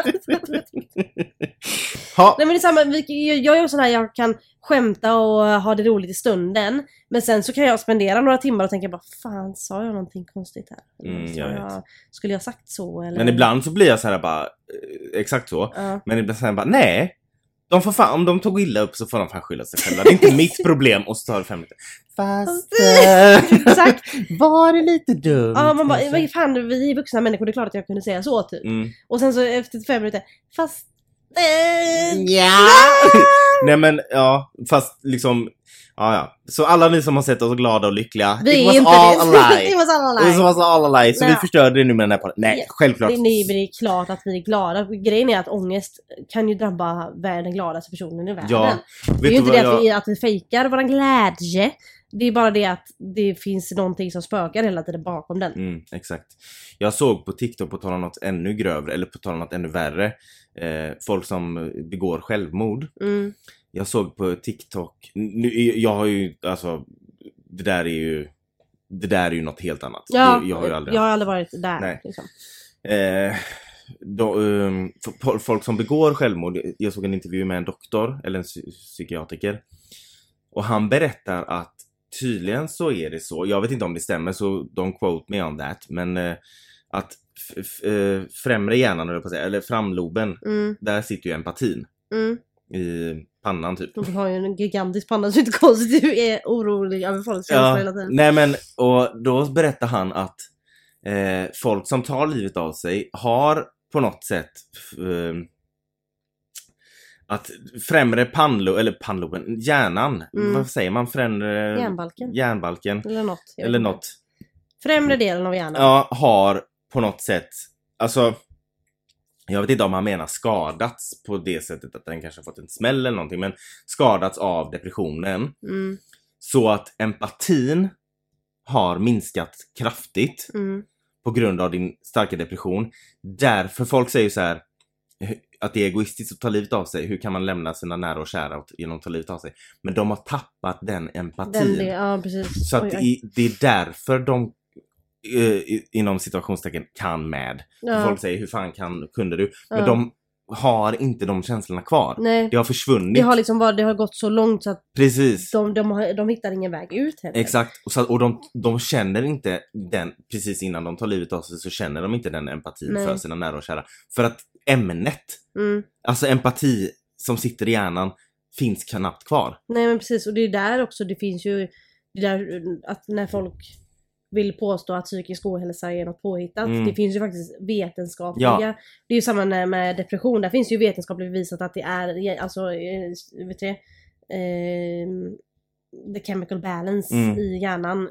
Ha. Nej men det är samma, vi- jag ju sån här, jag kan skämta och ha det roligt i stunden. Men sen så kan jag spendera några timmar och tänka bara fan sa jag någonting konstigt här? Mm, jag jag, skulle jag sagt så eller? Men ibland så blir jag så här bara, eh, exakt så. Ja. Men ibland så här bara, nej. De får fan, om de tog illa upp så får de fan skylla sig själva. Det är inte mitt problem och så tar det fem minuter. Fast... Exakt. Var det lite dumt? Ja man bara, vad fan vi är vuxna människor, det är klart att jag kunde säga så typ. Mm. Och sen så efter fem minuter, fast... Eh, Ja! Nej men ja, fast liksom, ja ja. Så alla ni som har sett oss glada och lyckliga, vi it was inte all det. a lie. It was all a It lie. was all a lie. Så Nej. vi förstörde det nu med den här podden. Nej, Ja. självklart. Det, nej, men det är klart att vi är glada. Grejen är att ångest kan ju drabba den gladaste personen i världen. Ja, det är ju inte det att, jag... vi, att vi fejkar våran glädje. Det är bara det att det finns någonting som spökar hela tiden bakom den. Mm, exakt. Jag såg på TikTok, på tal om något ännu grövre, eller på tal om något ännu värre, eh, folk som begår självmord. Mm. Jag såg på TikTok, nu, jag har ju, alltså, det där är ju, det där är ju något helt annat. Ja, det, jag har ju aldrig jag har aldrig varit där. Nej. Liksom. Eh, då, um, folk som begår självmord, jag såg en intervju med en doktor, eller en psy- psykiatriker. Och han berättar att tydligen så är det så, jag vet inte om det stämmer så don't quote me on that, men eh, att eh, främre hjärnan, att säga, eller framloben, Mm, där sitter ju empatin. mm. I pannan typ. De har ju en gigantisk panna så det är inte konstigt du är orolig över folks känslor hela tiden. nej men och då berättar han att eh, folk som tar livet av sig har på något sätt eh, att främre pannlo eller pannloben, hjärnan, Mm. vad säger man? Främre Hjärnbalken. hjärnbalken Eller något. eller något. Främre delen av hjärnan. Ja, har på något sätt, alltså jag vet inte om han menar skadats på det sättet att den kanske fått en smäll eller någonting men skadats av depressionen. Mm, Så att empatin har minskat kraftigt mm, på grund av din starka depression. Därför folk säger så här att det är egoistiskt att ta livet av sig. Hur kan man lämna sina nära och kära genom att ta livet av sig? Men de har tappat den empatin. Den, det, ja precis. Så att Oj, oj. i, det är därför de eh, inom situationstecken kan med. Ja. Folk säger hur fan kan, kunde du? Men Ja. de har inte de känslorna kvar. Nej, Det har försvunnit. det har liksom bara, det har gått så långt så att Precis. de, de, har, de hittar ingen väg ut heller. Exakt, och, så, och de, de känner inte den, precis innan de tar livet av sig så känner de inte den empatin Nej. för sina nära och kära. För att ämnet, Mm. alltså empati som sitter i hjärnan, finns knappt kvar. Nej men precis, och det är där också, det finns ju det där att när folk vill påstå att psykisk ohälsa är något påhittat. Mm. Det finns ju faktiskt vetenskapliga, Ja. det är ju samma med, depression, där finns ju vetenskapligt bevisat att det är, alltså, eh, vet du eh, the chemical balance Mm. i hjärnan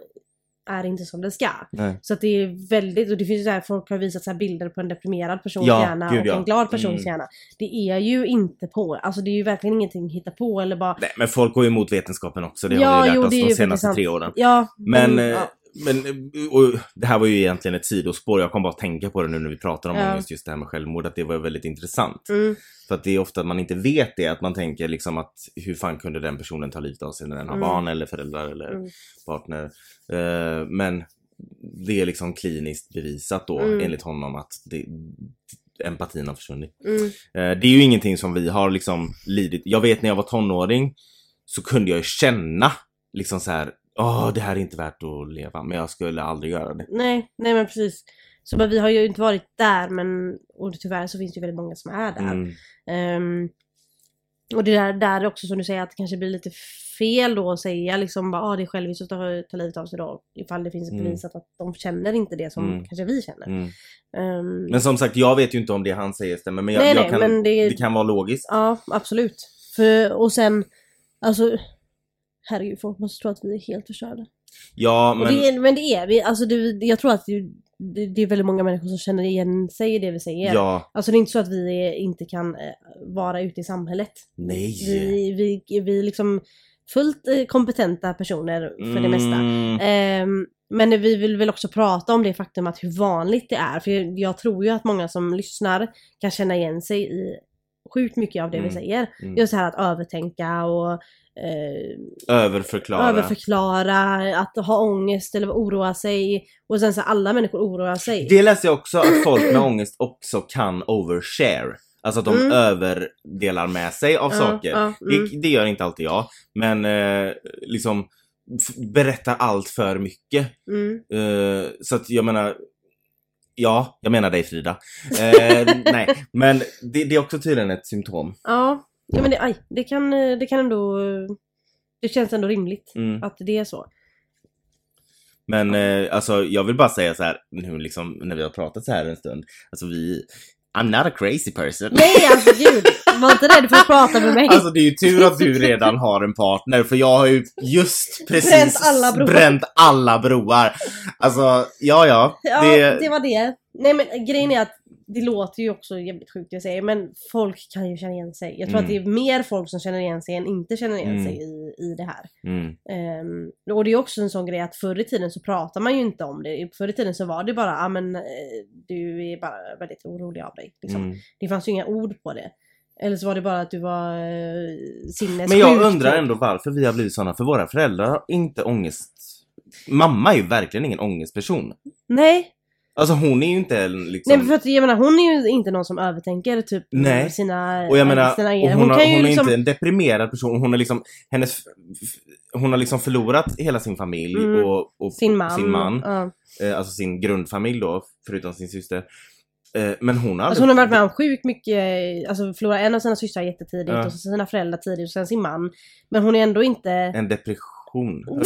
är inte som det ska. Nej. Så att det är väldigt, och det finns ju så här, folk har visat så här bilder på en deprimerad persons Ja, hjärna gud, och ja. en glad persons Mm. hjärna. Det är ju inte på, alltså det är ju verkligen ingenting hitta på eller bara Nej, men folk går ju emot vetenskapen också, det Ja, har vi lärt jo, oss de ju senaste tre åren. Ja, Men, mm, eh, ja. Men det här var ju egentligen ett sidospår, jag kom bara att tänka på det nu när vi pratar om Ja. ångest, just det här med självmord, att det var väldigt intressant. Mm, För att det är ofta att man inte vet det, att man tänker liksom att hur fan kunde den personen ta livet av sig när den har Mm. barn eller föräldrar eller Mm. partner. Eh, men det är liksom kliniskt bevisat då Mm. enligt honom att det, empatin har försvunnit. mm, Eh, det är ju ingenting som vi har liksom lidit. Jag vet när jag var tonåring så kunde jag ju känna liksom så här. Åh, det här är inte värt att leva, men jag skulle aldrig göra det. nej, nej men precis. Så men vi har ju inte varit där men, och tyvärr så finns det ju väldigt många som är där. Mm. Ehm, och det där, där är också som du säger att det kanske blir lite fel då att säga liksom bara ah, det är själviskt att ta, ta livet av sig då. Ifall det finns ett Mm. bevisat att de känner inte det som Mm. kanske vi känner. Mm. Ehm, Men som sagt, jag vet ju inte om det han säger stämmer, men jag, Nej, jag nej, kan, men det- det kan vara logiskt. Ja, absolut. För, och sen, alltså herregud folk måste tro att vi är helt förstörda. Ja, men... det är, men det är vi. Alltså det, jag tror att det, det, är väldigt många människor som känner igen sig i det vi säger. Ja, Alltså det är inte så att vi inte kan eh, vara ute i samhället. nej. Vi, vi, vi är liksom fullt eh, kompetenta personer för det mesta. Mm, Ehm, men vi vill väl också prata om det faktum att hur vanligt det är. För jag tror ju att många som lyssnar kan känna igen sig i sjukt mycket av det vi Mm. säger. Mm. Just det här att övertänka och eh, Överförklara. överförklara, att ha ångest eller oroa sig. Och sen så alla människor oroar sig. Det läste jag också att folk med ångest också kan overshare. Alltså att de Mm. överdelar med sig av Ja, saker. ja, mm. Det, det gör inte alltid jag. Men eh, liksom berättar allt för mycket. Mm. Eh, så att jag menar Ja, jag menar dig Frida. Eh, nej, men det, det är också tydligen ett symptom. Ja, ja men det, aj, det, kan, eh, det kan ändå... Det känns ändå rimligt Mm. att det är så. Men eh, alltså jag vill bara säga så här nu liksom när vi har pratat så här en stund. Alltså vi I'm not a crazy person. Nej alltså gud! Var inte rädd för att prata med mig. Alltså det är ju tur att du redan har en partner för jag har ju just precis Bränt alla broar. bränt alla broar. Alltså, ja ja. ja, det, det... var det. Nej men grejen är att det låter ju också jävligt sjukt jag säger men folk kan ju känna igen sig. Jag tror Mm. att det är mer folk som känner igen sig än inte känner igen Mm. sig i, i det här. mm, Ehm, och det är också en sån grej att förr i tiden så pratar man ju inte om det. Förr i tiden så var det bara, ja ah, men eh, du är bara väldigt orolig av dig. Liksom. mm. Det fanns ju inga ord på det. Eller så var det bara att du var eh, sinnessjuk. Men jag undrar typ. ändå varför vi har blivit sådana, för våra föräldrar har inte ångest. Mamma är ju verkligen ingen ångestperson. Nej, Alltså hon är ju inte liksom... nej men för att jag menar hon är ju inte någon som övertänker typ Nej. sina Och jag menar, sina och egna- hon, har, hon är liksom- inte en deprimerad person. Hon är liksom, hennes, hon har liksom förlorat hela sin familj Mm. och, och sin man. sin man. Eh, alltså sin grundfamilj då, förutom sin syster. Eh, men hon har Alltså hon har varit med om sjukt mycket, alltså förlorat en av sina systrar jättetidigt Ja. och sina föräldrar tidigt och sen sin man. Men hon är ändå inte... En depression.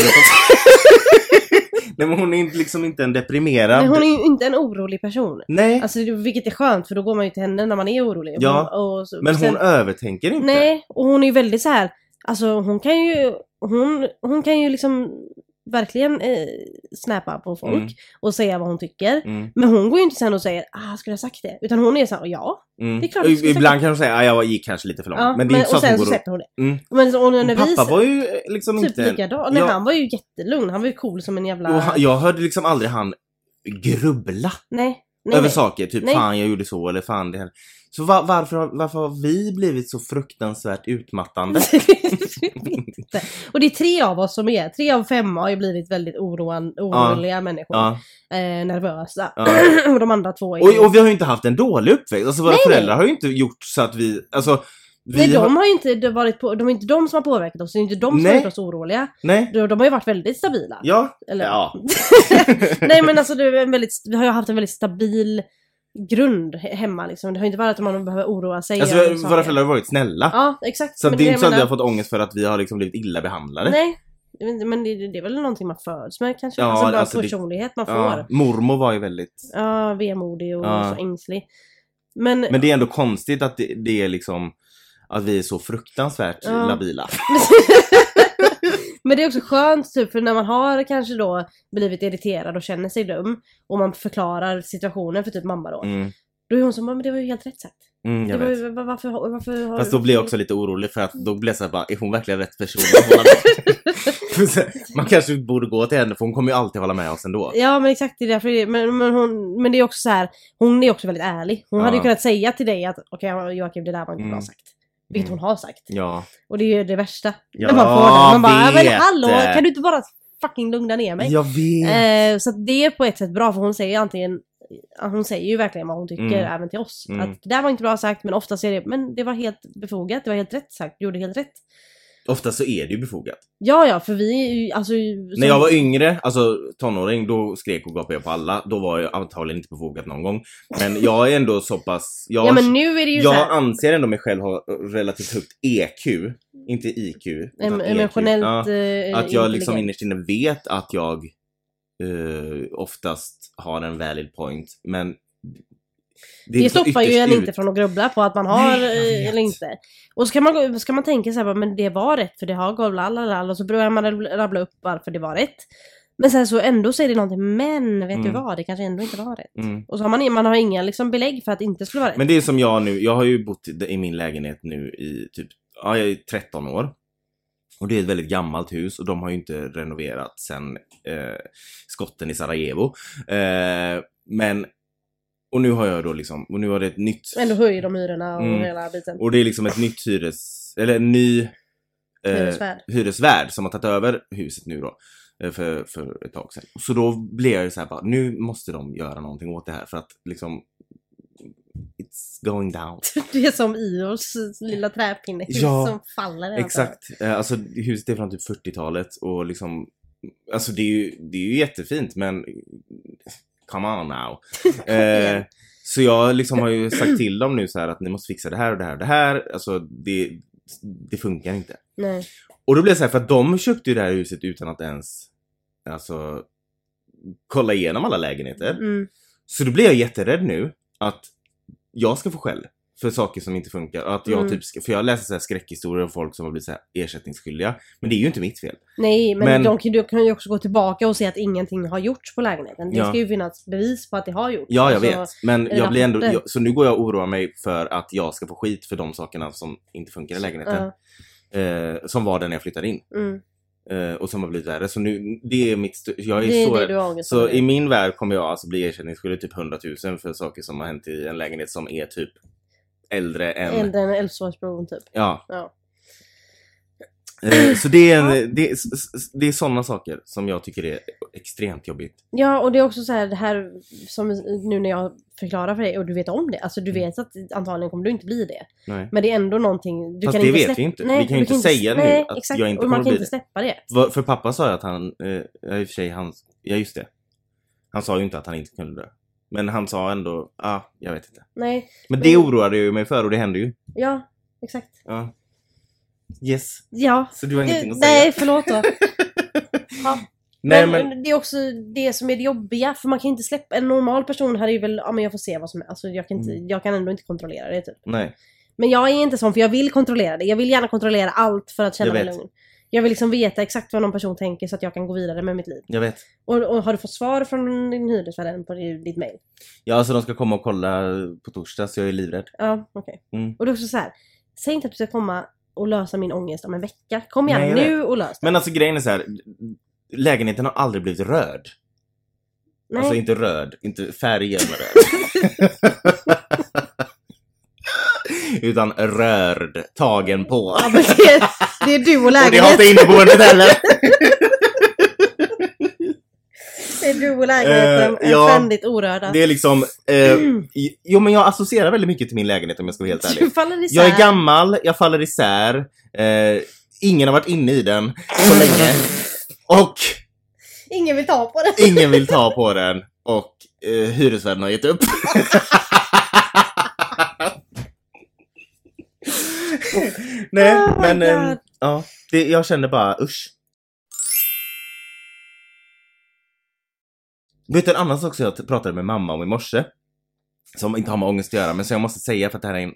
Nej men hon är liksom inte en deprimerad. Men hon är ju inte en orolig person. Nej, Alltså vilket är skönt för då går man ju till henne när man är orolig. Ja, och så, men sen- hon övertänker inte. Nej, och hon är ju väldigt så här. Alltså hon kan ju, hon, hon kan ju liksom verkligen eh, snappa på folk Mm. och säga vad hon tycker. Mm, Men hon går ju inte sen och säger ah, skulle jag sagt det? Utan hon är såhär, ja. mm. Det är klart Ibland säga- kan hon säga att jag gick kanske lite för långt. ja men det är inte så och att hon sen går och... släpper hon det. Mm. Men så, och när Pappa var ju eh, liksom typ inte... likadan. Nej, Ja. han var ju jättelugn. Han var ju cool som en jävla... Han, jag hörde liksom aldrig han grubbla Nej. Nej, över nej. saker. Typ Nej. fan jag gjorde så eller fan det hände. Så va- varför, varför har vi blivit så fruktansvärt utmattande? Jag vet inte. och det är tre av oss som är, tre av fem har ju blivit väldigt oroan, oroliga människor. ja. Eh, nervösa. Ja. och de andra två är och, och vi har ju inte haft en dålig uppväxt. Alltså våra Nej, föräldrar har ju inte gjort så att vi... Alltså, vi Nej, de har ju inte varit på, de är inte de som har påverkat oss, det är inte de som har gjort oss oroliga. Nej. De, de har ju varit väldigt stabila. Ja. Eller, Ja. Nej men alltså det är en väldigt, vi har ju haft en väldigt stabil grund he- hemma liksom. Det har inte varit att man behöver oroa sig Alltså våra saker. föräldrar har varit snälla. Ja exakt. så men det är inte så att vi har fått ångest för att vi har liksom blivit illa behandlade. Nej. Men det, det är väl någonting man föds med kanske? Ja, alltså bara alltså det- personlighet man får. Ja, Ja, mormor var ju väldigt... vemodig och Ja. så ängslig. Men, Men det är ändå konstigt att det, det är liksom... Att vi är så fruktansvärt Ja. labila. Men det är också skönt typ för när man har kanske då blivit irriterad och känner sig dum och man förklarar situationen för typ mamma då. Mm, Då är hon som, men det var ju helt rätt sagt. mm, jag var vet. ju, va- varför, varför har Fast då blir jag också lite orolig för att då blir jag såhär bara, är hon verkligen rätt person Man kanske borde gå till henne för hon kommer ju alltid hålla med oss ändå. Ja men exakt, det är därför men, men, hon, men det är också så här. hon är också väldigt ärlig. Hon Ja. hade ju kunnat säga till dig att okej Joakim det där var inte Mm. bra sagt. Vilket Mm. hon har sagt. Ja. Och det är ju det värsta. Ja, när man får det. Man bara, men vet. hallå kan du inte bara fucking lugna ner mig? Jag vet. Eh, så det är på ett sätt bra för hon säger antingen hon säger ju verkligen vad hon tycker Mm. även till oss. Mm. Att det där var inte bra sagt men ofta säger det men det var helt befogat, det var helt rätt sagt, du gjorde helt rätt. Ofta så är det ju befogat. Ja ja för vi är ju alltså... När jag var yngre, alltså tonåring, då skrek och gapade jag på alla. Då var jag antagligen inte befogat någon gång. Men jag är ändå så pass... Jag, Ja men nu är det ju så jag här, anser ändå mig själv ha relativt högt EQ. Inte IQ. em- EQ. emotionellt Ja. eh, Att jag liksom innerst inne vet att jag eh, oftast har en valid point. Men Det, så stoppar ju en inte från att grubbla på att man har Nej, eh, eller inte. Och så kan man, ska man tänka så här, men det var rätt för det har gått lalala och så börjar man rabbla upp varför det var rätt. Men sen så ändå säger det någonting, men vet du Mm. vad, det kanske ändå inte var rätt. Mm. Och så har man, man har inga liksom belägg för att det inte skulle vara rätt. Men det är som jag nu, jag har ju bott i- i min lägenhet nu i typ, ja jag är 13 år. Och det är ett väldigt gammalt hus och de har ju inte renoverat sen eh, skotten i Sarajevo. Eh, men, Och nu har jag då liksom, och nu har det ett nytt... Ändå höjer de hyrorna och Mm. hela biten. Och det är liksom ett nytt hyres... Eller en ny... eh, Hyresvärd. hyresvärd som har tagit över huset nu då. eh, För, för ett tag sedan. Så då blir jag ju så här bara, nu måste de göra någonting åt det här för att liksom... It's going down. Det är som Iors lilla träpinne Ja, som faller. Exakt. Eh, Alltså huset är från typ 40-talet och liksom... Alltså det är ju, det är ju jättefint men... Come on now. eh, så jag liksom har ju sagt till dem nu så här att ni måste fixa det här och det här och det här. Alltså det, det funkar inte. Nej. Och då blev det så här för att de köpte ju det här huset utan att ens alltså kolla igenom alla lägenheter. Mm. Så då blir jag jätterädd nu att jag ska få skäll för saker som inte funkar. Att jag Mm. typ ska, för jag läser så här skräckhistorier om folk som har blivit så ersättningsskyldiga. Men det är ju inte mitt fel. Nej, men, Men- De kan, du kan ju också gå tillbaka och se att ingenting har gjorts på lägenheten. Det Ja. ska ju finnas bevis på att det har gjorts. Ja, jag Alltså, vet. Men är det jag blir ändå, jag, så nu går jag och oroar mig för att jag ska få skit för de sakerna som inte funkar i lägenheten. Ja. Eh, som var den när jag flyttade in. Mm. Eh, och som har blivit värre. Så nu, det är mitt, jag är Det är så... det har ångest Så i min värld kommer jag alltså bli ersättningsskyldig typ 100 000 för saker som har hänt i en lägenhet som är typ äldre än... Äldre än Älvsborgsbron typ. Ja. Ja. Eh, så det är, en, det, det är sådana saker som jag tycker är extremt jobbigt. Ja, och det är också så här det här som nu när jag förklarar för dig och du vet om det. Alltså du Mm. vet att antagligen kommer du inte bli det. Nej. Men det är ändå någonting du Fast kan det inte vet vi inte. Vi kan ju inte säga nu nej, att exakt. jag inte och man kommer kan bli inte det. släppa det. Vad- För pappa sa ju att han, eh, i och för sig han, ja just det. Han sa ju inte att han inte kunde det. Men han sa ändå, ja, ah, jag vet inte. Nej, Men det Men- oroade jag ju mig för och det hände ju. ja, exakt. Ja. Yes. Ja. Så du har Det, ingenting att säga? nej, förlåt då. Ja. Nej men, men, det är också det som är det jobbiga, för man kan inte släppa, en normal person hade ju väl, ja men jag får se vad som är, alltså jag kan, inte, Mm. jag kan ändå inte kontrollera det typ. nej. Men jag är inte sån för jag vill kontrollera det, jag vill gärna kontrollera allt för att känna mig lugn. Jag vill liksom veta exakt vad någon person tänker så att jag kan gå vidare med mitt liv. Jag vet. Och, och har du fått svar från din hyresvärd på ditt mail? Ja alltså de ska komma och kolla på torsdag så jag är livrädd. Ja, okej. Mm. Och är också så här. säg inte att du ska komma och lösa min ångest om en vecka. Kom igen Nej, nu och lös det. Men alltså grejen är så här. Lägenheten har aldrig blivit röd. Nej. Alltså inte röd, inte färgen röd. Utan rörd, tagen på. Ja, det, är du och Och det har inte inneboendet heller. Det är du och lägenheten. Eh, är ja. ständigt orörda. Det är liksom, eh, i- jo men jag associerar väldigt mycket till min lägenhet om jag ska vara helt Du ärlig. faller isär. Jag är gammal, jag faller isär, eh, ingen har varit inne i den så länge. Och Ingen vill ta på det. ingen vill ta på den. Och eh, hyresvärden har gett upp. Nej, Oh men eh, ja, det, jag känner bara usch. Vet du en annan sak som jag pratade med mamma om i morse? Som inte har med ångest att göra, men som jag måste säga för att det här är en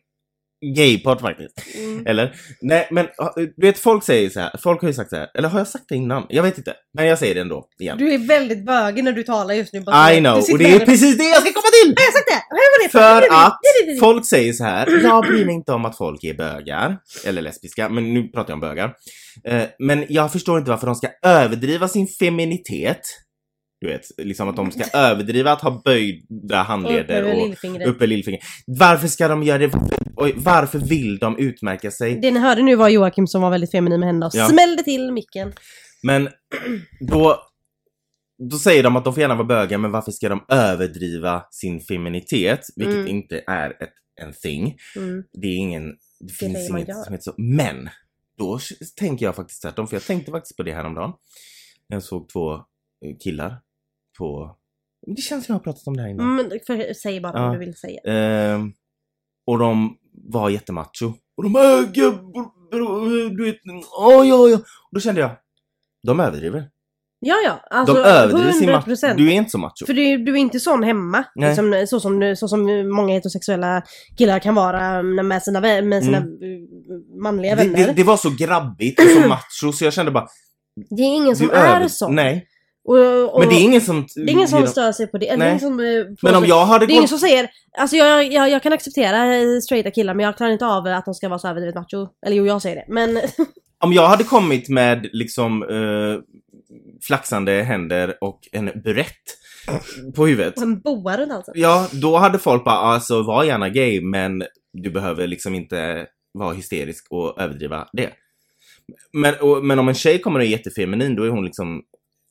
gaypodd faktiskt. Mm. Eller? Nej, men du vet folk säger så här. Folk har ju sagt så här. Eller har jag sagt det innan? Jag vet inte. Men jag säger det ändå igen. Du är väldigt bögig när du talar just nu. bara I att know, och det är precis det jag ska komma till! Har jag sagt det? Har jag För det? att Det, det, det. folk säger så här. Jag bryr mig inte om att folk är bögar. Eller lesbiska, men nu pratar jag om bögar. Eh, men jag förstår inte varför de ska överdriva sin feminitet. Du vet, liksom att de ska överdriva att ha böjda handleder och lillfingret. uppe lillfinger. Varför ska de göra det? Oj, varför vill de utmärka sig? Det ni hörde nu var Joakim som var väldigt feminin med händerna och Ja. smällde till micken. Men då, då säger de att de får gärna vara bögar, men varför ska de överdriva sin feminitet? Vilket Mm. inte är ett, en thing. Mm. Det är ingen, det finns inget gör. som heter så. Men, då tänker jag faktiskt tvärtom, för jag tänkte faktiskt på det häromdagen. Jag såg två eh, killar på, det känns som jag har pratat om det här innan. Mm, för, säg bara Ja. vad du vill säga. Ehm, och de var jättemacho. Och de bara, "Äh, du vet, oj, oj, oj. Och då kände jag, de överdriver. Ja, ja. Alltså, de överdriver sin 100%. macho. Du är inte så macho. För du, du är inte sån hemma. Liksom, så, som, så som många heterosexuella killar kan vara med sina, med sina Mm. eh, manliga Det, vänner. det, det var så grabbigt och så macho så jag kände bara, Det är ingen som är sån. Nej, Och, och, men det är ingen som... det är ingen som stör sig på det. Det Nej. ingen som, eh, Men om jag hade Det är ingen som säger, alltså jag, jag, jag kan acceptera straighta killar men jag klarar inte av att de ska vara så överdrivet macho. Eller jo, jag säger det. Men Om jag hade kommit med liksom eh, flaxande händer och en burett på huvudet. Och en boa runt halsen. Ja, då hade folk bara alltså var gärna gay men du behöver liksom inte vara hysterisk och överdriva det. Men, och, men om en tjej kommer och är jättefeminin då är hon liksom,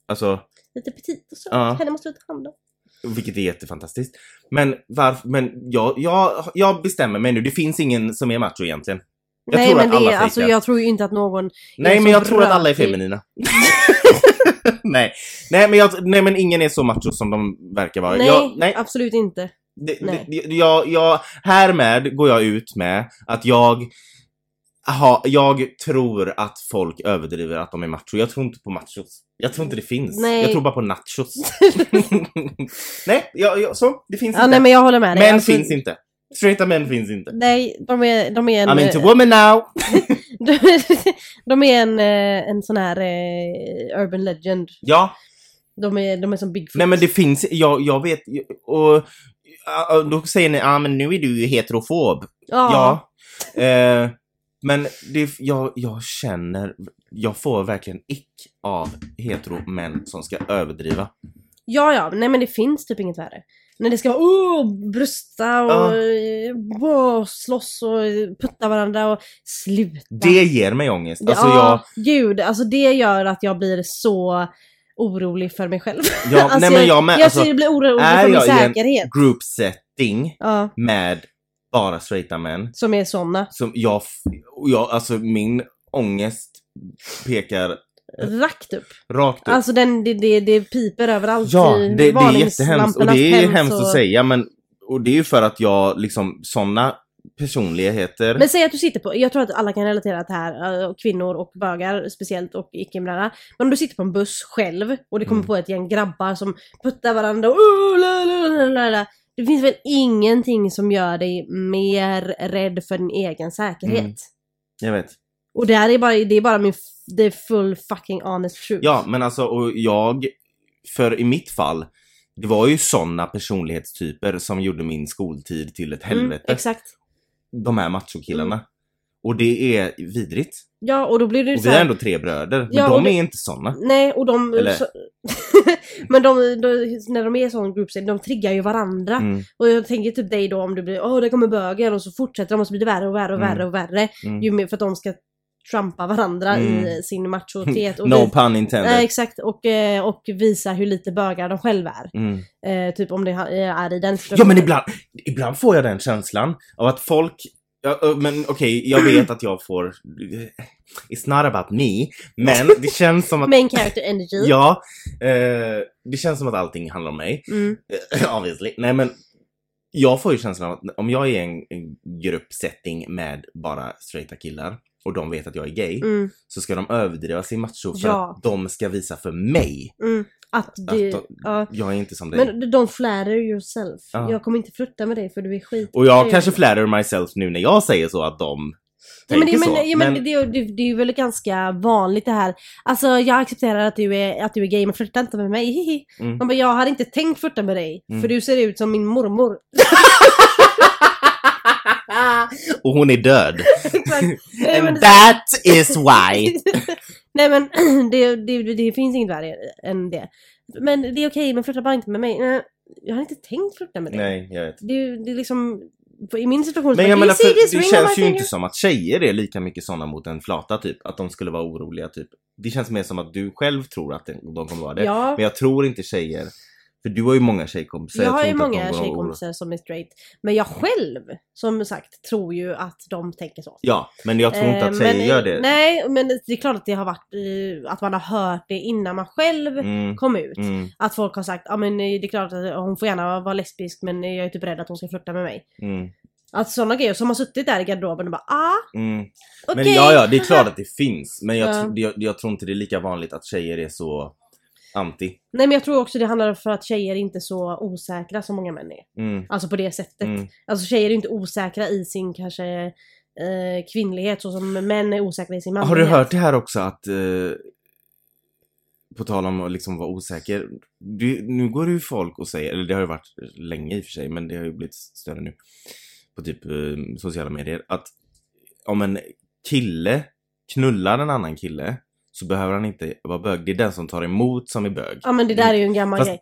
alltså, Lite petit och så. Ja. Henne måste du ta hand om. vilket är jättefantastiskt. Men varför, men jag, jag, jag bestämmer mig nu, det finns ingen som är macho egentligen. Jag Nej tror men att det alla är, alltså jag tror ju inte att någon... Nej men jag tror att alla är feminina. nej. nej, men jag, nej men ingen är så macho som de verkar vara. Nej, Jag, nej, absolut inte. Det, Nej. det, jag, jag, härmed går jag ut med att jag ha, jag tror att folk överdriver att de är macho. Jag tror inte på machos. Jag tror inte det finns. Nej. Jag tror bara på nachos. nej, jag, jag, så. Det finns Ja, inte. nej men jag håller med dig. män Alltså, finns inte. Straighta män finns inte. Nej, de är, de är en... I'm into woman now! de, de är en, eh, en sån här eh, urban legend. Ja, De är, de är som Bigfoot. nej men det finns, jag, jag vet, och ja, då säger ni, ja ah, men nu är du ju heterofob. Ja. Ja. Eh, men det, jag, jag känner, jag får verkligen ick av hetero-män som ska överdriva. Ja, ja, nej men det finns typ inget värre. När det ska vara oh, brösta och Ja. ja. oh, slåss och putta varandra och sluta. Det ger mig ångest. Alltså ja, gud, alltså det gör att jag blir så orolig för mig själv. jag, ja, alltså, nej men jag med. Jag Alltså, blir orolig är för min jag i en säkerhet. group setting Ja, med bara straighta män, som är såna. som jag, och jag, alltså min ångest pekar Rakt upp. rakt upp. Alltså den, det, det, det piper överallt Ja, i det, det är jättehemskt och det är hemskt tänd att säga men och det är ju för att jag liksom såna personligheter Men säg att du sitter på, jag tror att alla kan relatera till det här, eh, och kvinnor och bögar speciellt och icke-inblandade. Men om du sitter på en buss själv och det kommer Mm. på ett gäng grabbar som puttar varandra och Det finns väl ingenting som gör dig mer rädd för din egen säkerhet. Mm. Jag vet. Och det här är bara, det är bara min, det är full fucking honest truth. Ja, men alltså och jag, för i mitt fall, det var ju såna personlighetstyper som gjorde min skoltid till ett Mm, helvete. exakt. De här machokillarna. Och det är vidrigt. Ja, och då blir det Och så vi är här, ändå tre bröder, men Ja, de det- är inte såna. Nej, och de... Eller- Så, men de, de, när de är sån setting, de triggar ju varandra. Mm, Och jag tänker typ dig då om du blir åh det kommer bögen och så fortsätter de och så blir det värre och värre och Mm. värre och värre. mm. Ju mer för att de ska trumpa varandra Mm. i sin machotet. Och No vi- pun intended. Nej, exakt, och, eh, och visa hur lite bögar de själva är. Mm. Eh, typ om det är i den Ja situationen. men ibland, ibland får jag den känslan av att folk Ja, men okej, jag vet att jag får... It's not about me, men det känns som att... Main character energy. Ja, eh, det känns som att allting handlar om mig. Mm. Obviously. Nej men, jag får ju känslan av att om jag är i en, en gruppsetting med bara straighta killar och de vet att jag är gay, Mm. så ska de överdriva sin macho för Ja. att de ska visa för mig Mm. Att du... att de, ja. jag är inte som dig. Men don't flatter yourself. Ja. Jag kommer inte flirta med dig för du är skit. och jag kanske flatter myself nu när jag säger så att de Ja, men, det, men, så. ja, men, Det, det, det är ju väl ganska vanligt det här. Alltså jag accepterar att du är, att du är gay men flirta inte med mig. Hihi. Mm. Man bara, jag hade inte tänkt flirta med dig. Mm. För du ser ut som min mormor. Och hon är död. Men- And that is why. Nej men det, det, det finns inget värre än det. Men det är okej, men flirta bara inte med mig. Nej, Jag har inte tänkt flirta med dig. Nej, jag vet. Det, det är liksom... I min situation så Men jag "Do you menar, för det känns ju finger?" inte som att tjejer är lika mycket såna mot en flata typ. Att de skulle vara oroliga typ. Det känns mer som att du själv tror att de de kommer vara det. Ja, Men jag tror inte tjejer, för du har ju många tjejkompisar. jag har ju inte många tjejkompisar som är straight. Men jag själv, som sagt, tror ju att de tänker så. Ja, men jag tror inte Eh, att tjejer men, gör det. Nej, men det är klart att det har varit eh, att man har hört det innan man själv Mm, kom ut. mm, Att folk har sagt, ja men eh, det är klart att hon får gärna vara lesbisk men jag är typ rädd att hon ska flirta med mig. mm, Att sådana grejer som har suttit där i garderoben och bara ah, mm. okej. Men ja, ja, det är klart att det finns. Men jag, jag, jag tror inte det är lika vanligt att tjejer är så anti. Nej men jag tror också det handlar för att tjejer är inte så osäkra som många män är. Mm, Alltså på det sättet. mm, Alltså tjejer är inte osäkra i sin kanske eh, kvinnlighet så som män är osäkra i sin manlighet. Har du hört det här också att eh, på tal om att liksom vara osäker. Du, nu går det ju folk och säger, eller det har ju varit länge i och för sig, men det har ju blivit större nu. På typ eh, sociala medier. Att om en kille knullar en annan kille så behöver han inte vara bög. Det är den som tar emot som är bög. Ja men det där är ju en gammal Fast- grej.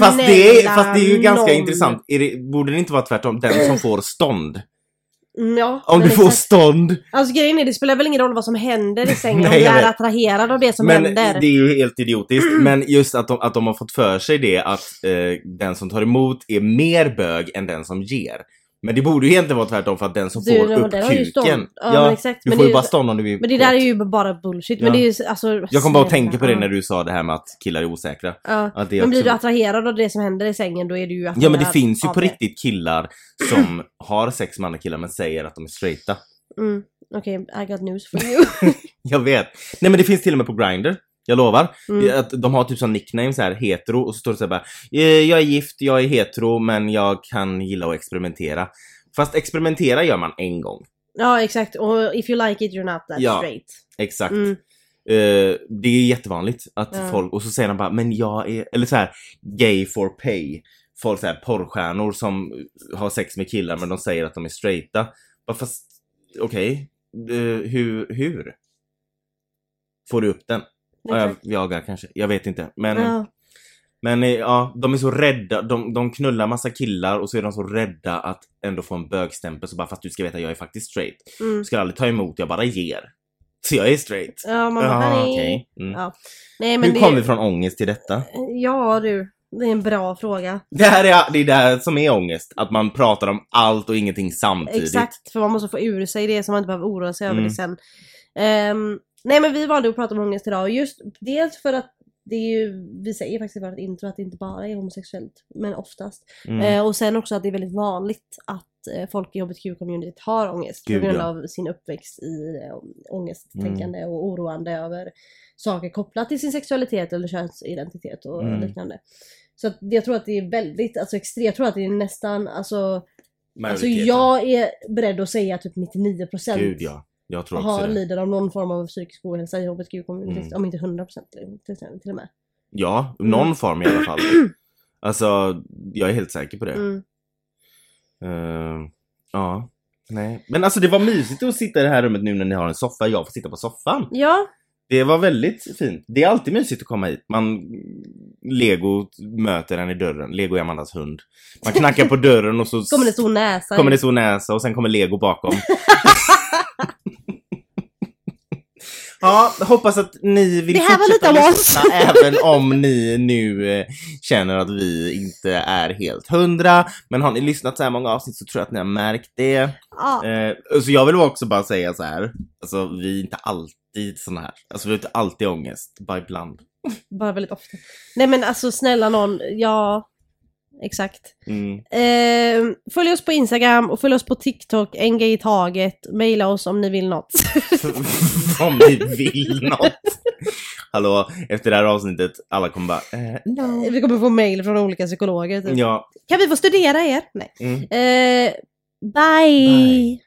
Fast det, är, Snälla fast det är ju ganska nån. intressant. Det, borde det inte vara tvärtom? Den som får stånd. Mm, ja, Om du får exakt. stånd. Alltså grejen är, det spelar väl ingen roll vad som händer i sängen Nej, om du är vet. attraherad av det som Men händer. det är ju helt idiotiskt. Men just att de, att de har fått för sig det att eh, den som tar emot är mer bög än den som ger. Men det borde ju egentligen vara tvärtom för att den som Du, får men upp kuken. Ja, men exakt. Du Men får ju bara stånd om du vill Men det där är ju bara bullshit. Men Ja. det är ju alltså... Jag kom bara att tänka på det ja. när du sa det här med att killar är osäkra. Ja. Att Men blir också- du attraherad av det som händer i sängen då är du ju attraherad Ja men det finns ju på det. riktigt killar som har sex med andra killar men säger att de är straighta. Mm. Okej, I got news for you. Jag vet. Nej men det finns till och med på Grindr. Jag lovar. Mm. Att de har typ som nickname så här hetero och så står det så här bara "Eh, Jag är gift, jag är hetero men jag kan gilla att experimentera. Fast experimentera gör man en gång. ja exakt, och if you like it you're not that Ja. straight. Exakt. Mm. Eh, det är jättevanligt att Ja. folk, och så säger de bara men jag är, eller så här gay for pay. Folk säger porrstjärnor som har sex med killar men de säger att de är straighta. Bara fast, okej, eh, hur, hur? Får du upp den? Exakt. jagar kanske, jag vet inte. Men, Ja. men eh, ja, de är så rädda, de, de knullar massa killar och så är de så rädda att ändå få en bögstämpel så bara fast du ska veta jag är faktiskt straight. Mm. Du ska aldrig ta emot, jag bara ger. Så jag är straight. Ja, man bara, Ja, okej. Mm. Ja. Nej men Hur det... kom vi från ångest till detta? Ja du, det är en bra fråga. Det här är det är det här som är ångest. Att man pratar om allt och ingenting samtidigt. Exakt, för man måste få ur sig det så man inte behöver oroa sig över Mm. det sen. Ehm, nej men vi valde att prata om ångest idag och just dels för att det är ju, vi säger faktiskt i vårt intro att det inte bara är homosexuellt, men oftast. Mm. Eh, och sen också att det är väldigt vanligt att eh, folk i hbtq-communityt har ångest Gud, på grund ja. av sin uppväxt i eh, ångesttänkande och oroande över saker kopplat till sin sexualitet eller könsidentitet och Mm. liknande. Så att jag tror att det är väldigt, alltså extremt, jag tror att det är nästan, alltså, alltså jag är beredd att säga typ 99% Gud ja. Jag tror också har, det. lider av någon form av psykisk ohälsa i hbtq-communityt, Mm. om inte 100% till, till, till och med. Ja, någon Mm. form i alla fall. Alltså, jag är helt säker på det. Mm. Eh, ja. Nej. Men alltså det var mysigt att sitta i det här rummet nu när ni har en soffa. Jag får sitta på soffan. Ja, Det var väldigt fint. Det är alltid mysigt att komma hit. Man... Lego möter en i dörren. Lego är Amandas hund. Man knackar på dörren och så kommer det stor näsa kommer det stor näsa och sen kommer Lego bakom. Ja, hoppas att ni vill Det här var fortsätta lite om oss. lyssna även om ni nu eh, känner att vi inte är helt hundra. Men har ni lyssnat så här många avsnitt så tror jag att ni har märkt det. Ja. Eh, så jag vill också bara säga så här. Alltså vi är inte alltid såna här. Alltså vi har inte alltid ångest, bara ibland. Bara väldigt ofta. Nej men alltså snälla någon, ja. Exakt. Mm. Eh, följ oss på Instagram och följ oss på TikTok, en gay i taget. Maila oss om ni vill något. om ni vill något. Hallå, efter det här avsnittet, alla kommer bara eh, no. Vi kommer få mail från olika psykologer. Typ. Ja, Kan vi få studera er? Nej. mm. Eh, bye. Bye.